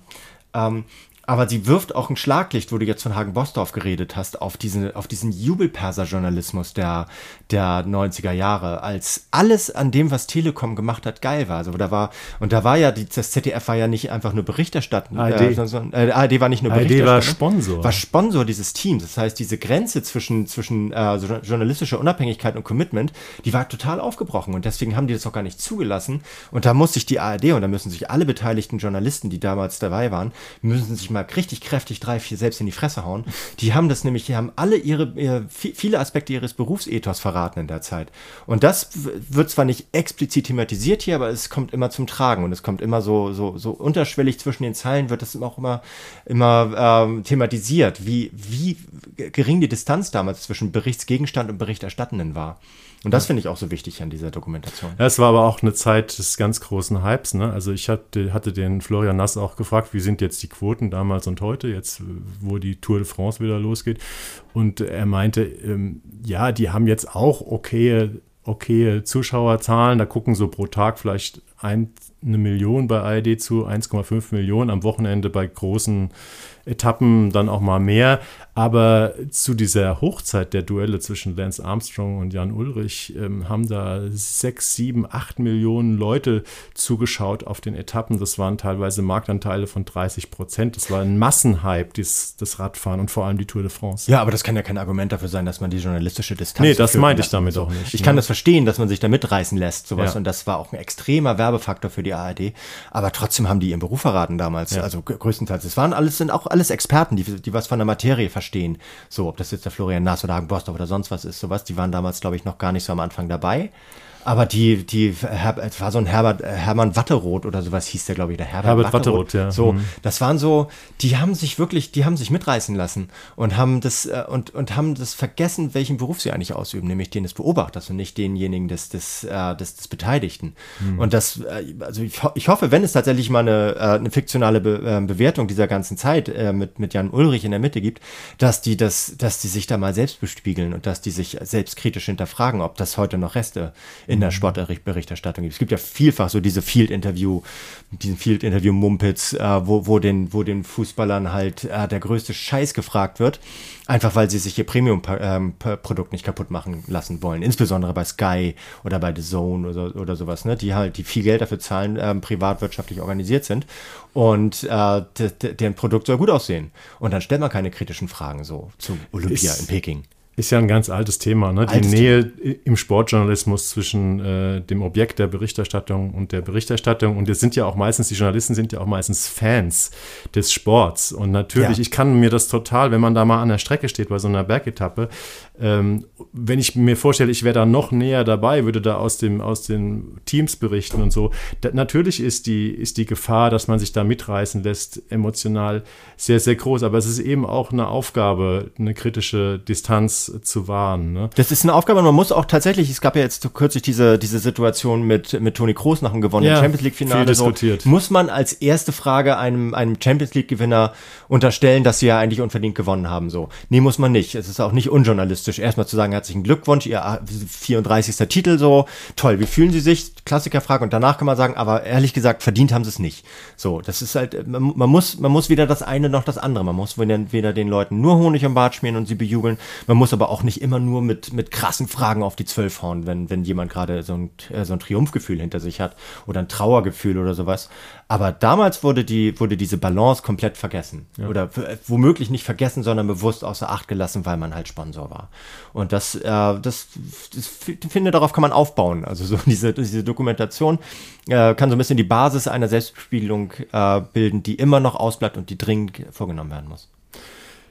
Ähm, aber sie wirft auch ein Schlaglicht, wo du jetzt von Hagen-Bosdorf geredet hast, auf diesen, auf diesen Jubelperser-Journalismus der, der 90er Jahre, als alles an dem, was Telekom gemacht hat, geil war. Also da war, und da war ja, die, das ZDF war ja nicht einfach nur Berichterstatten. ARD. Äh, sondern, äh, ARD war nicht nur ARD war Sponsor. War Sponsor dieses Teams. Das heißt, diese Grenze zwischen, zwischen äh, journalistischer Unabhängigkeit und Commitment, die war total aufgebrochen. Und deswegen haben die das auch gar nicht zugelassen. Und da muss sich die ARD und da müssen sich alle beteiligten Journalisten, die damals dabei waren, müssen sich mal mal richtig kräftig drei, vier selbst in die Fresse hauen. Die haben das nämlich, die haben alle ihre, viele Aspekte ihres Berufsethos verraten in der Zeit. Und das wird zwar nicht explizit thematisiert hier, aber es kommt immer zum Tragen und es kommt immer so, so, so unterschwellig zwischen den Zeilen wird das auch immer, immer ähm, thematisiert, wie, wie gering die Distanz damals zwischen Berichtsgegenstand und Berichterstattenden war. Und das finde ich auch so wichtig an dieser Dokumentation. Ja, es war aber auch eine Zeit des ganz großen Hypes. Ne? Also ich hatte, hatte den Florian Nass auch gefragt, wie sind jetzt die Quoten damals und heute, jetzt wo die Tour de France wieder losgeht. Und er meinte, ähm, ja, die haben jetzt auch okay, okay Zuschauerzahlen. Da gucken so pro Tag vielleicht eine Million bei ARD zu, 1,5 Millionen am Wochenende bei großen Etappen dann auch mal mehr. Aber zu dieser Hochzeit der Duelle zwischen Lance Armstrong und Jan Ulrich ähm, haben da sechs, sieben, acht Millionen Leute zugeschaut auf den Etappen. Das waren teilweise Marktanteile von 30 Prozent. Das war ein Massenhype, dies, das Radfahren und vor allem die Tour de France. Ja, aber das kann ja kein Argument dafür sein, dass man die journalistische Distanz. Nee, das meinte ich damit auch nicht. Ich ne? kann das verstehen, dass man sich da mitreißen lässt, sowas. Ja. Und das war auch ein extremer Werbefaktor für die ARD. Aber trotzdem haben die ihren Beruf verraten damals. Ja. Also größtenteils. Es waren alles, sind auch alles Experten, die, die was von der Materie verstehen. So, ob das jetzt der Florian Nass oder Hagen Bostorf oder sonst was ist, sowas, die waren damals, glaube ich, noch gar nicht so am Anfang dabei. Aber die, die, es war so ein Herbert, äh, Hermann Watteroth oder sowas hieß der, glaube ich, der Herbert, Herbert Watteroth. ja. So, mhm. das waren so, die haben sich wirklich, die haben sich mitreißen lassen und haben das, äh, und, und haben das vergessen, welchen Beruf sie eigentlich ausüben, nämlich den des Beobachters und nicht denjenigen des, des, äh, des, des Beteiligten. Mhm. Und das, also ich, ich hoffe, wenn es tatsächlich mal eine, eine fiktionale Be Bewertung dieser ganzen Zeit mit, mit Jan Ulrich in der Mitte gibt, dass die das, dass die sich da mal selbst bespiegeln und dass die sich selbstkritisch hinterfragen, ob das heute noch Reste in in der Sportberichterstattung gibt. Es gibt ja vielfach so diese Field-Interview, diesen Field-Interview-Mumpitz, äh, wo, wo, den, wo den Fußballern halt äh, der größte Scheiß gefragt wird, einfach weil sie sich ihr Premium-Produkt nicht kaputt machen lassen wollen. Insbesondere bei Sky oder bei The Zone oder, oder sowas, ne? die halt, die viel Geld dafür zahlen, ähm, privatwirtschaftlich organisiert sind und äh, deren Produkt soll gut aussehen. Und dann stellt man keine kritischen Fragen so zu Olympia ist, in Peking. Ist ja ein ganz altes Thema, ne? Altes die Nähe Thema. im Sportjournalismus zwischen äh, dem Objekt der Berichterstattung und der Berichterstattung. Und es sind ja auch meistens, die Journalisten sind ja auch meistens Fans des Sports. Und natürlich, ja. ich kann mir das total, wenn man da mal an der Strecke steht bei so einer Bergetappe, ähm, wenn ich mir vorstelle, ich wäre da noch näher dabei, würde da aus, dem, aus den Teams berichten und so. Da, natürlich ist die, ist die Gefahr, dass man sich da mitreißen lässt, emotional sehr, sehr groß. Aber es ist eben auch eine Aufgabe, eine kritische Distanz zu wahren. Ne? Das ist eine Aufgabe und man muss auch tatsächlich, es gab ja jetzt kürzlich diese, diese Situation mit, mit Toni Kroos nach dem gewonnenen ja, Champions League-Finale. So, muss man als erste Frage einem, einem Champions League-Gewinner unterstellen, dass sie ja eigentlich unverdient gewonnen haben? So. Nee, muss man nicht. Es ist auch nicht unjournalistisch, erstmal zu sagen, herzlichen Glückwunsch, ihr 34. Titel, so, toll, wie fühlen Sie sich? Klassikerfrage und danach kann man sagen, aber ehrlich gesagt, verdient haben sie es nicht. So, das ist halt, man, man, muss, man muss weder das eine noch das andere. Man muss weder, weder den Leuten nur Honig am Bart schmieren und sie bejubeln, man muss aber auch nicht immer nur mit, mit krassen Fragen auf die Zwölf hauen, wenn, wenn jemand gerade so ein, äh, so ein Triumphgefühl hinter sich hat oder ein Trauergefühl oder sowas. Aber damals wurde die, wurde diese Balance komplett vergessen. Ja. Oder womöglich nicht vergessen, sondern bewusst außer Acht gelassen, weil man halt Sponsor war. Und das, äh, das, das, das finde, darauf kann man aufbauen. Also so diese, diese Dokumentation äh, kann so ein bisschen die Basis einer Selbstspiegelung äh, bilden, die immer noch ausbleibt und die dringend vorgenommen werden muss.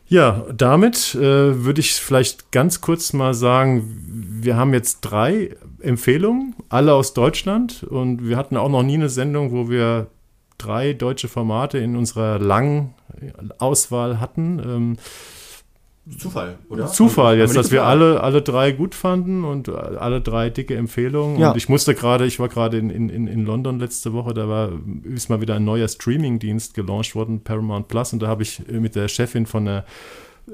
Ja, damit äh, würde ich vielleicht ganz kurz mal sagen, wir haben jetzt drei Empfehlungen, alle aus Deutschland und wir hatten auch noch nie eine Sendung, wo wir drei deutsche Formate in unserer langen Auswahl hatten. Ähm, Zufall, oder? Zufall jetzt, dass wir alle, alle drei gut fanden und alle drei dicke Empfehlungen. Ja. Und ich musste gerade, ich war gerade in, in, in London letzte Woche, da war ist mal wieder ein neuer Streaming-Dienst gelauncht worden, Paramount Plus, und da habe ich mit der Chefin von der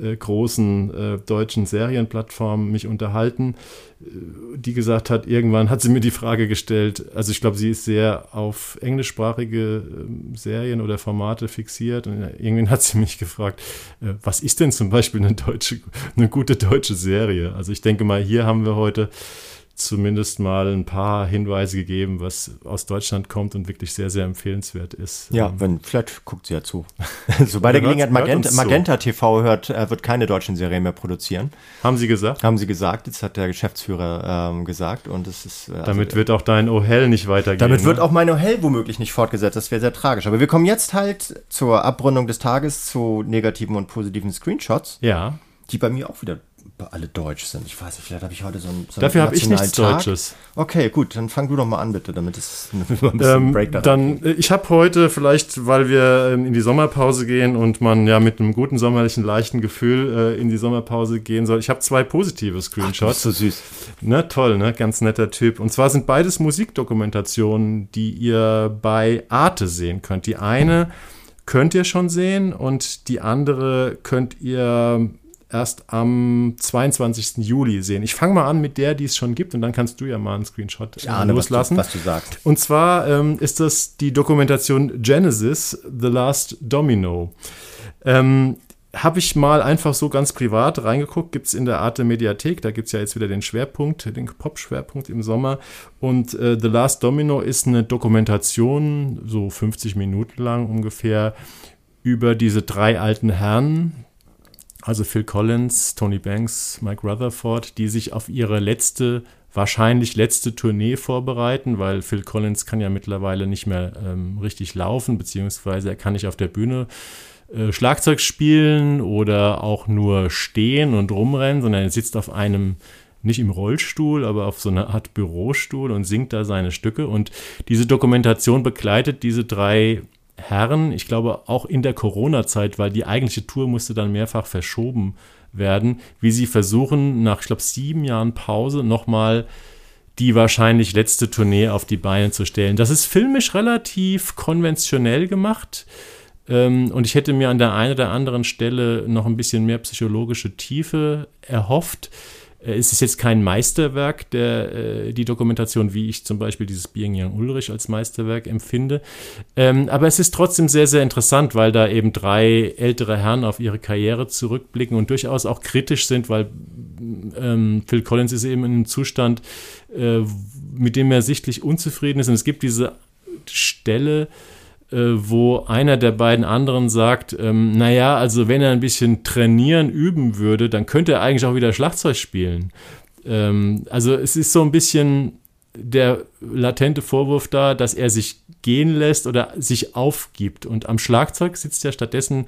äh, großen äh, deutschen Serienplattform mich unterhalten, äh, die gesagt hat, irgendwann hat sie mir die Frage gestellt, also ich glaube, sie ist sehr auf englischsprachige äh, Serien oder Formate fixiert und irgendwann hat sie mich gefragt, äh, was ist denn zum Beispiel eine deutsche, eine gute deutsche Serie? Also ich denke mal, hier haben wir heute zumindest mal ein paar Hinweise gegeben, was aus Deutschland kommt und wirklich sehr, sehr empfehlenswert ist. Ja, ähm, wenn, vielleicht guckt sie ja zu. so bei der Gelegenheit Magenta, Magenta TV hört, er wird keine deutschen Serien mehr produzieren. Haben Sie gesagt? Haben Sie gesagt, jetzt hat der Geschäftsführer ähm, gesagt und es ist. Äh, also, damit wird auch dein Oh Hell nicht weitergehen. Damit ne? wird auch mein Oh Hell womöglich nicht fortgesetzt, das wäre sehr tragisch. Aber wir kommen jetzt halt zur Abrundung des Tages zu negativen und positiven Screenshots. Ja. Die bei mir auch wieder alle deutsch sind. Ich weiß nicht, vielleicht habe ich heute so ein so Dafür habe ich nichts Tag. Deutsches. Okay, gut, dann fang du doch mal an, bitte, damit es ein bisschen ähm, Break Dann, äh, ich habe heute vielleicht, weil wir ähm, in die Sommerpause gehen und man ja mit einem guten sommerlichen, leichten Gefühl äh, in die Sommerpause gehen soll. Ich habe zwei positive Screenshots. Ach, so süß. Ne, toll, ne? Ganz netter Typ. Und zwar sind beides Musikdokumentationen, die ihr bei Arte sehen könnt. Die eine könnt ihr schon sehen und die andere könnt ihr erst am 22. Juli sehen. Ich fange mal an mit der, die es schon gibt, und dann kannst du ja mal einen Screenshot ich ahne, loslassen. Was du, was du sagst. Und zwar ähm, ist das die Dokumentation Genesis, The Last Domino. Ähm, habe ich mal einfach so ganz privat reingeguckt, gibt es in der Arte Mediathek, da gibt es ja jetzt wieder den Schwerpunkt, den Pop-Schwerpunkt im Sommer. Und äh, The Last Domino ist eine Dokumentation, so 50 Minuten lang ungefähr, über diese drei alten Herren, also Phil Collins, Tony Banks, Mike Rutherford, die sich auf ihre letzte, wahrscheinlich letzte Tournee vorbereiten, weil Phil Collins kann ja mittlerweile nicht mehr ähm, richtig laufen, beziehungsweise er kann nicht auf der Bühne äh, Schlagzeug spielen oder auch nur stehen und rumrennen, sondern er sitzt auf einem nicht im Rollstuhl, aber auf so einer Art Bürostuhl und singt da seine Stücke. Und diese Dokumentation begleitet diese drei Herren, ich glaube auch in der Corona-Zeit, weil die eigentliche Tour musste dann mehrfach verschoben werden, wie sie versuchen, nach, ich glaube, sieben Jahren Pause nochmal die wahrscheinlich letzte Tournee auf die Beine zu stellen. Das ist filmisch relativ konventionell gemacht. Ähm, und ich hätte mir an der einen oder anderen Stelle noch ein bisschen mehr psychologische Tiefe erhofft. Äh, es ist jetzt kein Meisterwerk, der, äh, die Dokumentation, wie ich zum Beispiel dieses Being Young Ulrich als Meisterwerk empfinde. Ähm, aber es ist trotzdem sehr, sehr interessant, weil da eben drei ältere Herren auf ihre Karriere zurückblicken und durchaus auch kritisch sind, weil ähm, Phil Collins ist eben in einem Zustand, äh, mit dem er sichtlich unzufrieden ist. Und es gibt diese Stelle, äh, wo einer der beiden anderen sagt, ähm, naja, also wenn er ein bisschen trainieren üben würde, dann könnte er eigentlich auch wieder Schlagzeug spielen. Ähm, also es ist so ein bisschen der latente Vorwurf da, dass er sich gehen lässt oder sich aufgibt. Und am Schlagzeug sitzt er stattdessen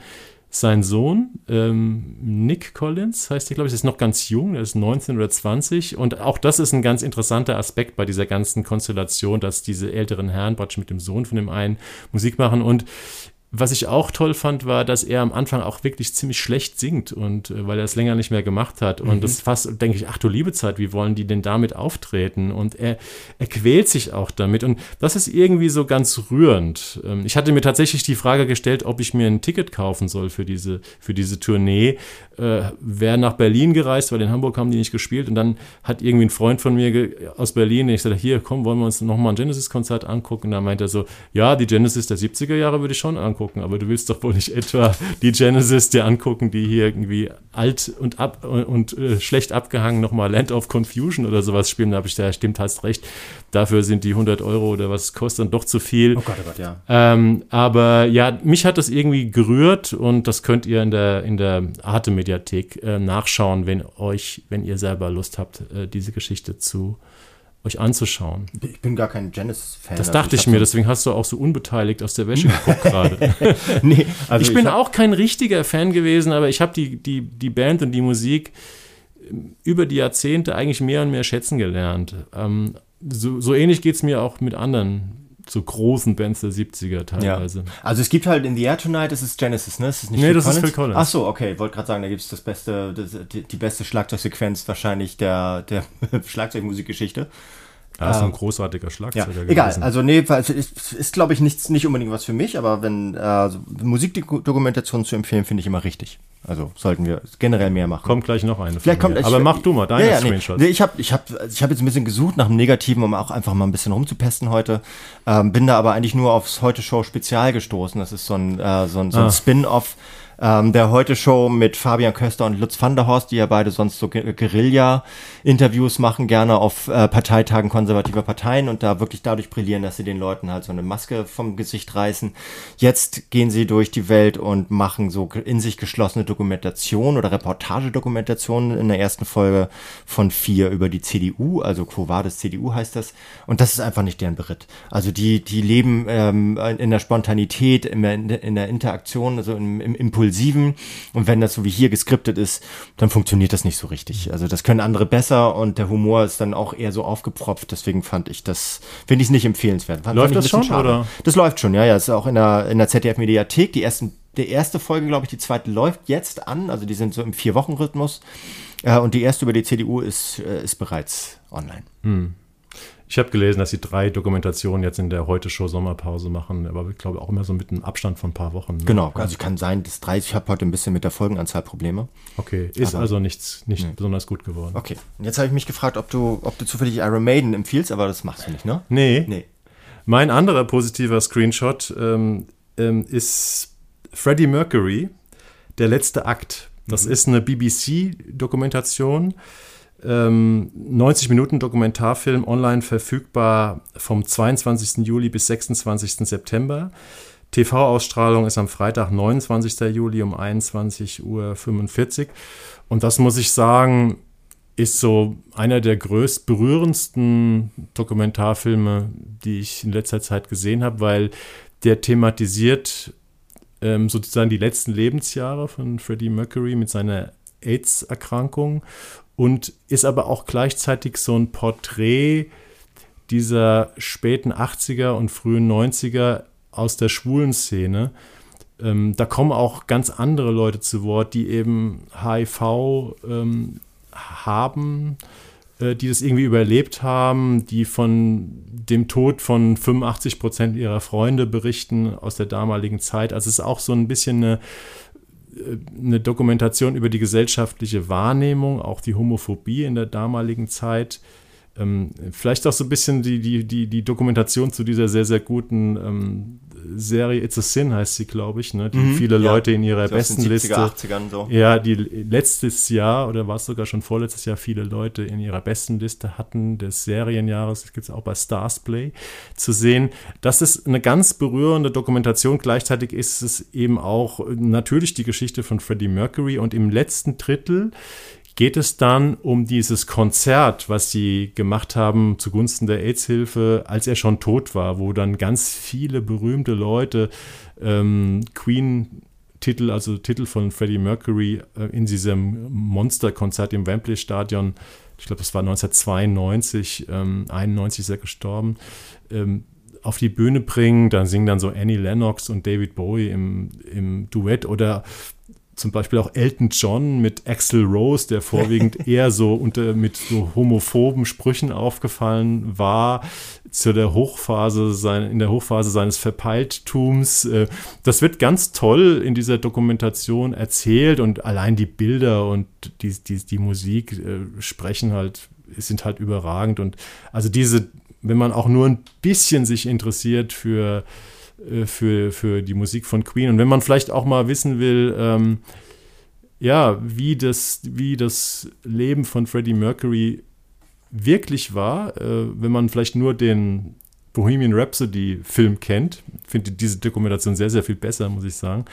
sein Sohn, ähm, Nick Collins, heißt er, glaube ich, ist noch ganz jung, er ist 19 oder 20. Und auch das ist ein ganz interessanter Aspekt bei dieser ganzen Konstellation, dass diese älteren Herren praktisch mit dem Sohn von dem einen Musik machen. Und was ich auch toll fand, war, dass er am Anfang auch wirklich ziemlich schlecht singt und äh, weil er es länger nicht mehr gemacht hat. Und mhm. das fast, denke ich, ach du liebe Zeit, wie wollen die denn damit auftreten? Und er, er quält sich auch damit. Und das ist irgendwie so ganz rührend. Ähm, ich hatte mir tatsächlich die Frage gestellt, ob ich mir ein Ticket kaufen soll für diese, für diese Tournee. Äh, Wäre nach Berlin gereist, weil in Hamburg haben die nicht gespielt. Und dann hat irgendwie ein Freund von mir aus Berlin, ich sagte, hier, komm, wollen wir uns nochmal ein Genesis-Konzert angucken? Und da meinte er so, ja, die Genesis der 70er Jahre würde ich schon angucken angucken, aber du willst doch wohl nicht etwa die Genesis dir angucken, die hier irgendwie alt und ab und äh, schlecht abgehangen nochmal Land of Confusion oder sowas spielen. Da habe ich da, stimmt, hast recht. Dafür sind die 100 Euro oder was kostet dann doch zu viel. Oh Gott, oh Gott, ja. Ähm, aber ja, mich hat das irgendwie gerührt und das könnt ihr in der, in der Arte-Mediathek äh, nachschauen, wenn euch, wenn ihr selber Lust habt, äh, diese Geschichte zu euch anzuschauen. Ich bin gar kein Genesis-Fan. Das also dachte ich, ich mir, deswegen hast du auch so unbeteiligt aus der Wäsche geguckt gerade. nee, also ich bin ich auch kein richtiger Fan gewesen, aber ich habe die, die, die Band und die Musik ähm, über die Jahrzehnte eigentlich mehr und mehr schätzen gelernt. Ähm, so, so ähnlich geht es mir auch mit anderen so großen Bands der 70er teilweise. Ja. Also es gibt halt in The Air Tonight, das ist Genesis, ne? Das ist nicht nee, Phil das Collins? ist Phil Collins. Ach so, okay, wollte gerade sagen, da gibt es das beste, das, die, die, beste Schlagzeugsequenz wahrscheinlich der, der Schlagzeugmusikgeschichte. Er ist ähm, ein großartiger Schlagzeuger ja, Egal, also nee, also ist, ist glaube ich nichts, nicht unbedingt was für mich, aber wenn äh, Musikdokumentationen zu empfehlen, finde ich immer richtig. Also sollten wir generell mehr machen. Kommt gleich noch eine. Vielleicht kommt, ich, aber mach du mal deine ja, ja, Screenshots. Nee, nee, ich habe ich hab, ich hab jetzt ein bisschen gesucht nach einem Negativen, um auch einfach mal ein bisschen rumzupesten heute. Ähm, bin da aber eigentlich nur aufs Heute-Show Spezial gestoßen. Das ist so ein, äh, so ein, so ein ah. Spin-off ähm, der Heute-Show mit Fabian Köster und Lutz van der Horst, die ja beide sonst so Guerilla-Interviews machen, gerne auf äh, Parteitagen konservativer Parteien und da wirklich dadurch brillieren, dass sie den Leuten halt so eine Maske vom Gesicht reißen. Jetzt gehen sie durch die Welt und machen so in sich geschlossene Dokumentation oder Reportagedokumentation in der ersten Folge von vier über die CDU, also Quo Vadis CDU heißt das. Und das ist einfach nicht deren Beritt. Also die, die leben ähm, in der Spontanität, in der, in der Interaktion, also im, im Impuls Impulsiven. Und wenn das so wie hier geskriptet ist, dann funktioniert das nicht so richtig. Also das können andere besser und der Humor ist dann auch eher so aufgepropft. Deswegen fand ich das, finde ich es nicht empfehlenswert. Fand, läuft das schon, schade. oder? Das läuft schon, ja, ja. Ist auch in der, in der ZDF-Mediathek. Die ersten, die erste Folge, glaube ich, die zweite läuft jetzt an. Also die sind so im Vier-Wochen-Rhythmus. Äh, und die erste über die CDU ist, äh, ist bereits online. Hm. Ich habe gelesen, dass sie drei Dokumentationen jetzt in der Heute-Show Sommerpause machen, aber ich glaube auch immer so mit einem Abstand von ein paar Wochen. Ne? Genau, also kann sein, dass drei, ich habe heute ein bisschen mit der Folgenanzahl Probleme. Okay, ist aber, also nichts, nicht nee. besonders gut geworden. Okay, und jetzt habe ich mich gefragt, ob du, ob du zufällig Iron Maiden empfiehlst, aber das machst du nicht, ne? Nee. Nee. Mein anderer positiver Screenshot ähm, ähm, ist Freddie Mercury, der letzte Akt. Das mhm. ist eine BBC-Dokumentation ähm, 90 Minuten Dokumentarfilm online verfügbar vom 22. Juli bis 26. September. TV-Ausstrahlung ist am Freitag, 29. Juli um 21.45 Uhr. Und das muss ich sagen, ist so einer der größt berührendsten Dokumentarfilme, die ich in letzter Zeit gesehen habe, weil der thematisiert ähm, sozusagen die letzten Lebensjahre von Freddie Mercury mit seiner AIDS-Erkrankung und ist aber auch gleichzeitig so ein Porträt dieser späten 80er und frühen 90er aus der schwulen Szene. Ähm, da kommen auch ganz andere Leute zu Wort, die eben HIV ähm, haben, äh, die das irgendwie überlebt haben, die von dem Tod von 85 Prozent ihrer Freunde berichten aus der damaligen Zeit. Also es ist auch so ein bisschen eine eine Dokumentation über die gesellschaftliche Wahrnehmung, auch die Homophobie in der damaligen Zeit. Ähm, vielleicht auch so ein bisschen die, die, die, die Dokumentation zu dieser sehr, sehr guten ähm, Serie It's a Sin heißt sie, glaube ich, ne? die mhm, viele ja. Leute in ihrer so besten 70er, Liste. 80ern so. Ja, die letztes Jahr oder war es sogar schon vorletztes Jahr viele Leute in ihrer besten Liste hatten des Serienjahres, das gibt es auch bei Stars Play zu sehen. Das ist eine ganz berührende Dokumentation. Gleichzeitig ist es eben auch natürlich die Geschichte von Freddie Mercury und im letzten Drittel geht es dann um dieses Konzert, was sie gemacht haben zugunsten der AIDS-Hilfe, als er schon tot war, wo dann ganz viele berühmte Leute ähm, Queen Titel, also Titel von Freddie Mercury äh, in diesem Monsterkonzert im Wembley Stadion, ich glaube, das war 1992, ähm, 91 ist er gestorben, ähm, auf die Bühne bringen. Dann singen dann so Annie Lennox und David Bowie im, im Duett oder zum Beispiel auch Elton John mit Axel Rose, der vorwiegend eher so unter, mit so homophoben Sprüchen aufgefallen war, zu der Hochphase sein, in der Hochphase seines Verpeiltums. Äh, das wird ganz toll in dieser Dokumentation erzählt und allein die Bilder und die, die, die Musik äh, sprechen halt, sind halt überragend und also diese, wenn man auch nur ein bisschen sich interessiert für äh, für, für die Musik von Queen. Und wenn man vielleicht auch mal wissen will, ähm, ja, wie das, wie das Leben von Freddie Mercury wirklich war, äh, wenn man vielleicht nur den Bohemian Rhapsody-Film kennt, finde diese Dokumentation sehr, sehr viel besser, muss ich sagen,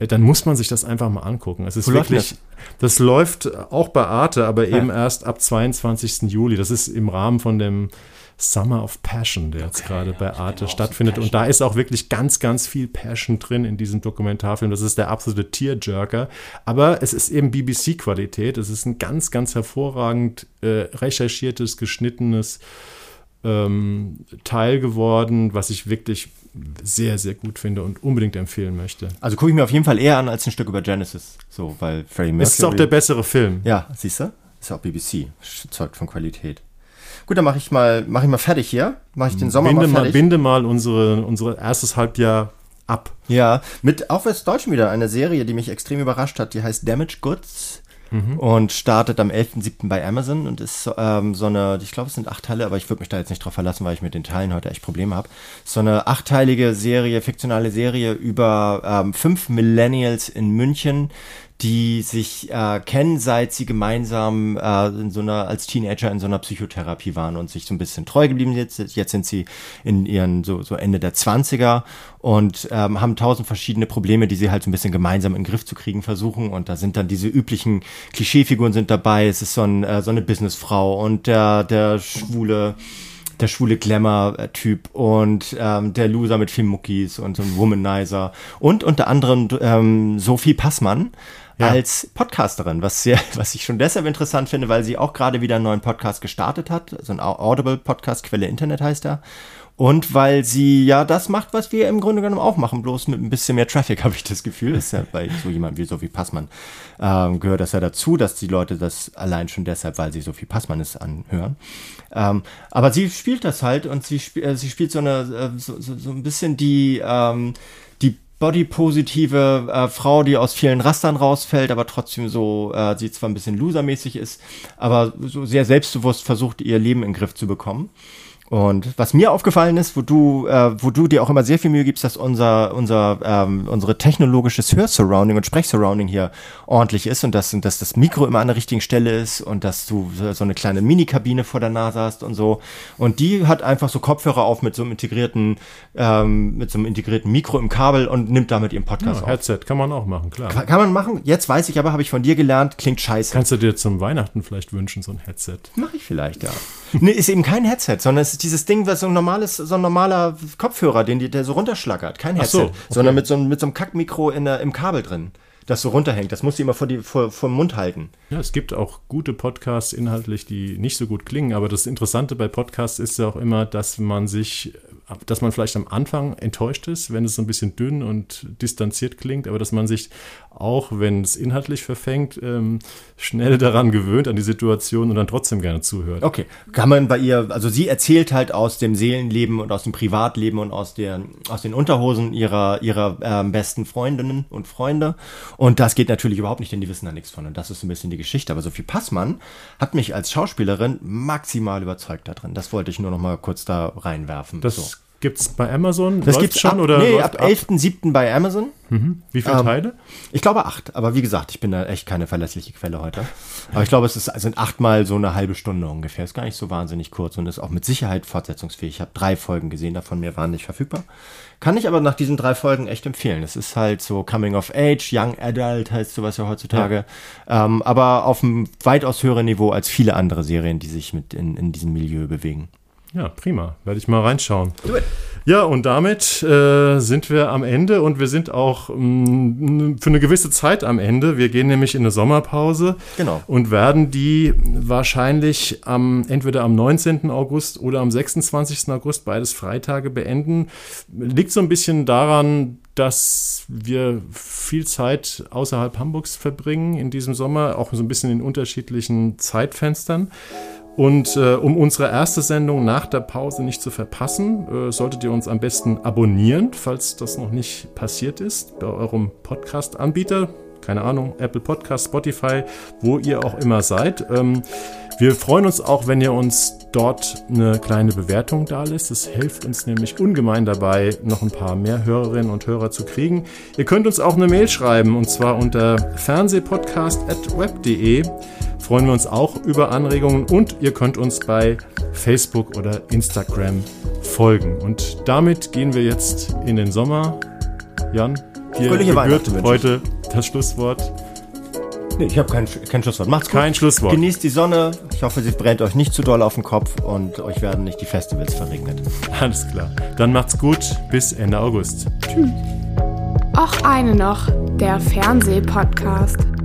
äh, dann muss man sich das einfach mal angucken. Es ist Wo wirklich, das? das? läuft auch bei Arte, aber ja. eben erst ab 22. Juli. Das ist im Rahmen von dem Summer of Passion, der jetzt gerade bei Arte stattfindet. Und da ist auch wirklich ganz, ganz viel Passion drin in diesem Dokumentarfilm. Das ist der absolute Tearjerker. Aber es ist eben BBC-Qualität. Es ist ein ganz, ganz hervorragend äh, recherchiertes, geschnittenes ähm, Teil geworden, was ich wirklich sehr, sehr gut finde und unbedingt empfehlen möchte. Also gucke ich mir auf jeden Fall eher an als ein Stück über Genesis. So, weil Freddie Mercury. Es ist auch der bessere Film. Ja, siehst du? Ist auch BBC. Zeugt von Qualität. Gut, dann mache ich mal, mache ich mal fertig hier. Mache ich den Sommer binde mal fertig. Mal, binde mal unsere, unsere erstes Halbjahr ab. Ja, mit auch Deutschen wieder eine Serie, die mich extrem überrascht hat. Die heißt Damage Goods. Mhm. und startet am 11.07. bei Amazon und ist ähm, so eine, ich glaube, es sind acht Teile, aber ich würde mich da jetzt nicht drauf verlassen, weil ich mit den Teilen heute echt Probleme habe. So eine achtteilige Serie, fiktionale Serie über ähm, fünf Millennials in München, die sich äh, kennen, seit sie gemeinsam äh, in so einer als Teenager in so einer Psychotherapie waren und sich so ein bisschen treu geblieben sind. Jetzt sind sie in ihren so, so Ende der Zwanziger und ähm, haben tausend verschiedene Probleme, die sie halt so ein bisschen gemeinsam in den Griff zu kriegen versuchen. Und da sind dann diese üblichen Klischeefiguren sind dabei. Es ist so, ein, äh, so eine Businessfrau und der der schwule der schwule Glamour-Typ und ähm, der Loser mit vielen Muckis und so ein Womanizer und unter anderem ähm, Sophie Passmann, ja. als Podcasterin, was sehr, was ich schon deshalb interessant finde, weil sie auch gerade wieder einen neuen Podcast gestartet hat, so ein Audible-Podcast, Quelle Internet heißt er. Und weil sie ja das macht, was wir im Grunde genommen auch machen, bloß mit ein bisschen mehr Traffic, habe ich das Gefühl. ist ja bei so jemand wie Sophie Passmann ähm, gehört das ja dazu, dass die Leute das allein schon deshalb, weil sie Sophie Passmann ist, anhören. Ähm, aber sie spielt das halt und sie, sp äh, sie spielt so eine äh, so, so, so ein bisschen die ähm, bodypositive äh, Frau, die aus vielen Rastern rausfällt, aber trotzdem so, äh, sie zwar ein bisschen losermäßig ist, aber so sehr selbstbewusst versucht, ihr Leben in den Griff zu bekommen. Und was mir aufgefallen ist, wo du, äh, wo du dir auch immer sehr viel Mühe gibst, dass unser, unser, ähm, unsere technologisches Hörsurrounding und Sprechsurrounding hier ordentlich ist und dass, dass das Mikro immer an der richtigen Stelle ist und dass du so eine kleine Mini-Kabine vor der Nase hast und so. Und die hat einfach so Kopfhörer auf mit so einem integrierten, ähm, mit so einem integrierten Mikro im Kabel und nimmt damit ihren Podcast ja, auf. Headset kann man auch machen, klar. Kann, kann man machen. Jetzt weiß ich aber, habe ich von dir gelernt, klingt scheiße. Kannst du dir zum Weihnachten vielleicht wünschen, so ein Headset? Mach ich vielleicht, ja. Nee, ist eben kein Headset, sondern es ist dieses Ding, was so ein normales, so ein normaler Kopfhörer, den die, der so runterschlackert. Kein Headset, so, okay. sondern mit so, mit so einem Kackmikro in der, im Kabel drin das so runterhängt. Das muss sie immer vor, die, vor, vor dem Mund halten. Ja, es gibt auch gute Podcasts inhaltlich, die nicht so gut klingen, aber das Interessante bei Podcasts ist ja auch immer, dass man sich dass man vielleicht am Anfang enttäuscht ist, wenn es so ein bisschen dünn und distanziert klingt, aber dass man sich auch, wenn es inhaltlich verfängt, ähm, schnell daran gewöhnt, an die Situation und dann trotzdem gerne zuhört. Okay, kann man bei ihr, also sie erzählt halt aus dem Seelenleben und aus dem Privatleben und aus, der, aus den Unterhosen ihrer, ihrer ähm, besten Freundinnen und Freunde und das geht natürlich überhaupt nicht, denn die wissen da nichts von und das ist ein bisschen die Geschichte, aber Sophie Passmann hat mich als Schauspielerin maximal überzeugt da drin. Das wollte ich nur noch mal kurz da reinwerfen. Das so. Gibt es bei Amazon? Das gibt schon ab, oder? Nee, ab 11.07. bei Amazon. Mhm. Wie viele ähm, Teile? Ich glaube acht. Aber wie gesagt, ich bin da echt keine verlässliche Quelle heute. Aber ich glaube, es ist, sind achtmal so eine halbe Stunde ungefähr. Ist gar nicht so wahnsinnig kurz und ist auch mit Sicherheit fortsetzungsfähig. Ich habe drei Folgen gesehen, davon mir waren nicht verfügbar. Kann ich aber nach diesen drei Folgen echt empfehlen. Es ist halt so Coming of Age, Young Adult heißt sowas ja heutzutage. Ja. Ähm, aber auf einem weitaus höheren Niveau als viele andere Serien, die sich mit in, in diesem Milieu bewegen. Ja, prima. Werde ich mal reinschauen. Ja, und damit äh, sind wir am Ende und wir sind auch mh, mm, für eine gewisse Zeit am Ende. Wir gehen nämlich in eine Sommerpause genau. und werden die wahrscheinlich am, entweder am 19. August oder am 26. August, beides Freitage, beenden. Liegt so ein bisschen daran, dass wir viel Zeit außerhalb Hamburgs verbringen in diesem Sommer, auch so ein bisschen in unterschiedlichen Zeitfenstern. Und äh, um unsere erste Sendung nach der Pause nicht zu verpassen, äh, solltet ihr uns am besten abonnieren, falls das noch nicht passiert ist, bei eurem Podcast-Anbieter. Keine Ahnung, Apple Podcast, Spotify, wo ihr auch immer seid. Ähm, Wir freuen uns auch, wenn ihr uns dort eine kleine Bewertung da lässt. Das hilft uns nämlich ungemein dabei, noch ein paar mehr Hörerinnen und Hörer zu kriegen. Ihr könnt uns auch eine Mail schreiben und zwar unter fernsehpodcast.web.de. Freuen wir uns auch über Anregungen und ihr könnt uns bei Facebook oder Instagram folgen. Und damit gehen wir jetzt in den Sommer. Jan, dir gebührt heute das Schlusswort. Nee, ich habe kein, kein Schlusswort. Macht's gut. Kein Schlusswort. Genießt die Sonne. Ich hoffe, sie brennt euch nicht zu doll auf den Kopf und euch werden nicht die Festivals verregnet. Alles klar. Dann macht's gut. Bis Ende August. Tschüss. Auch eine noch, der Fernsehpodcast.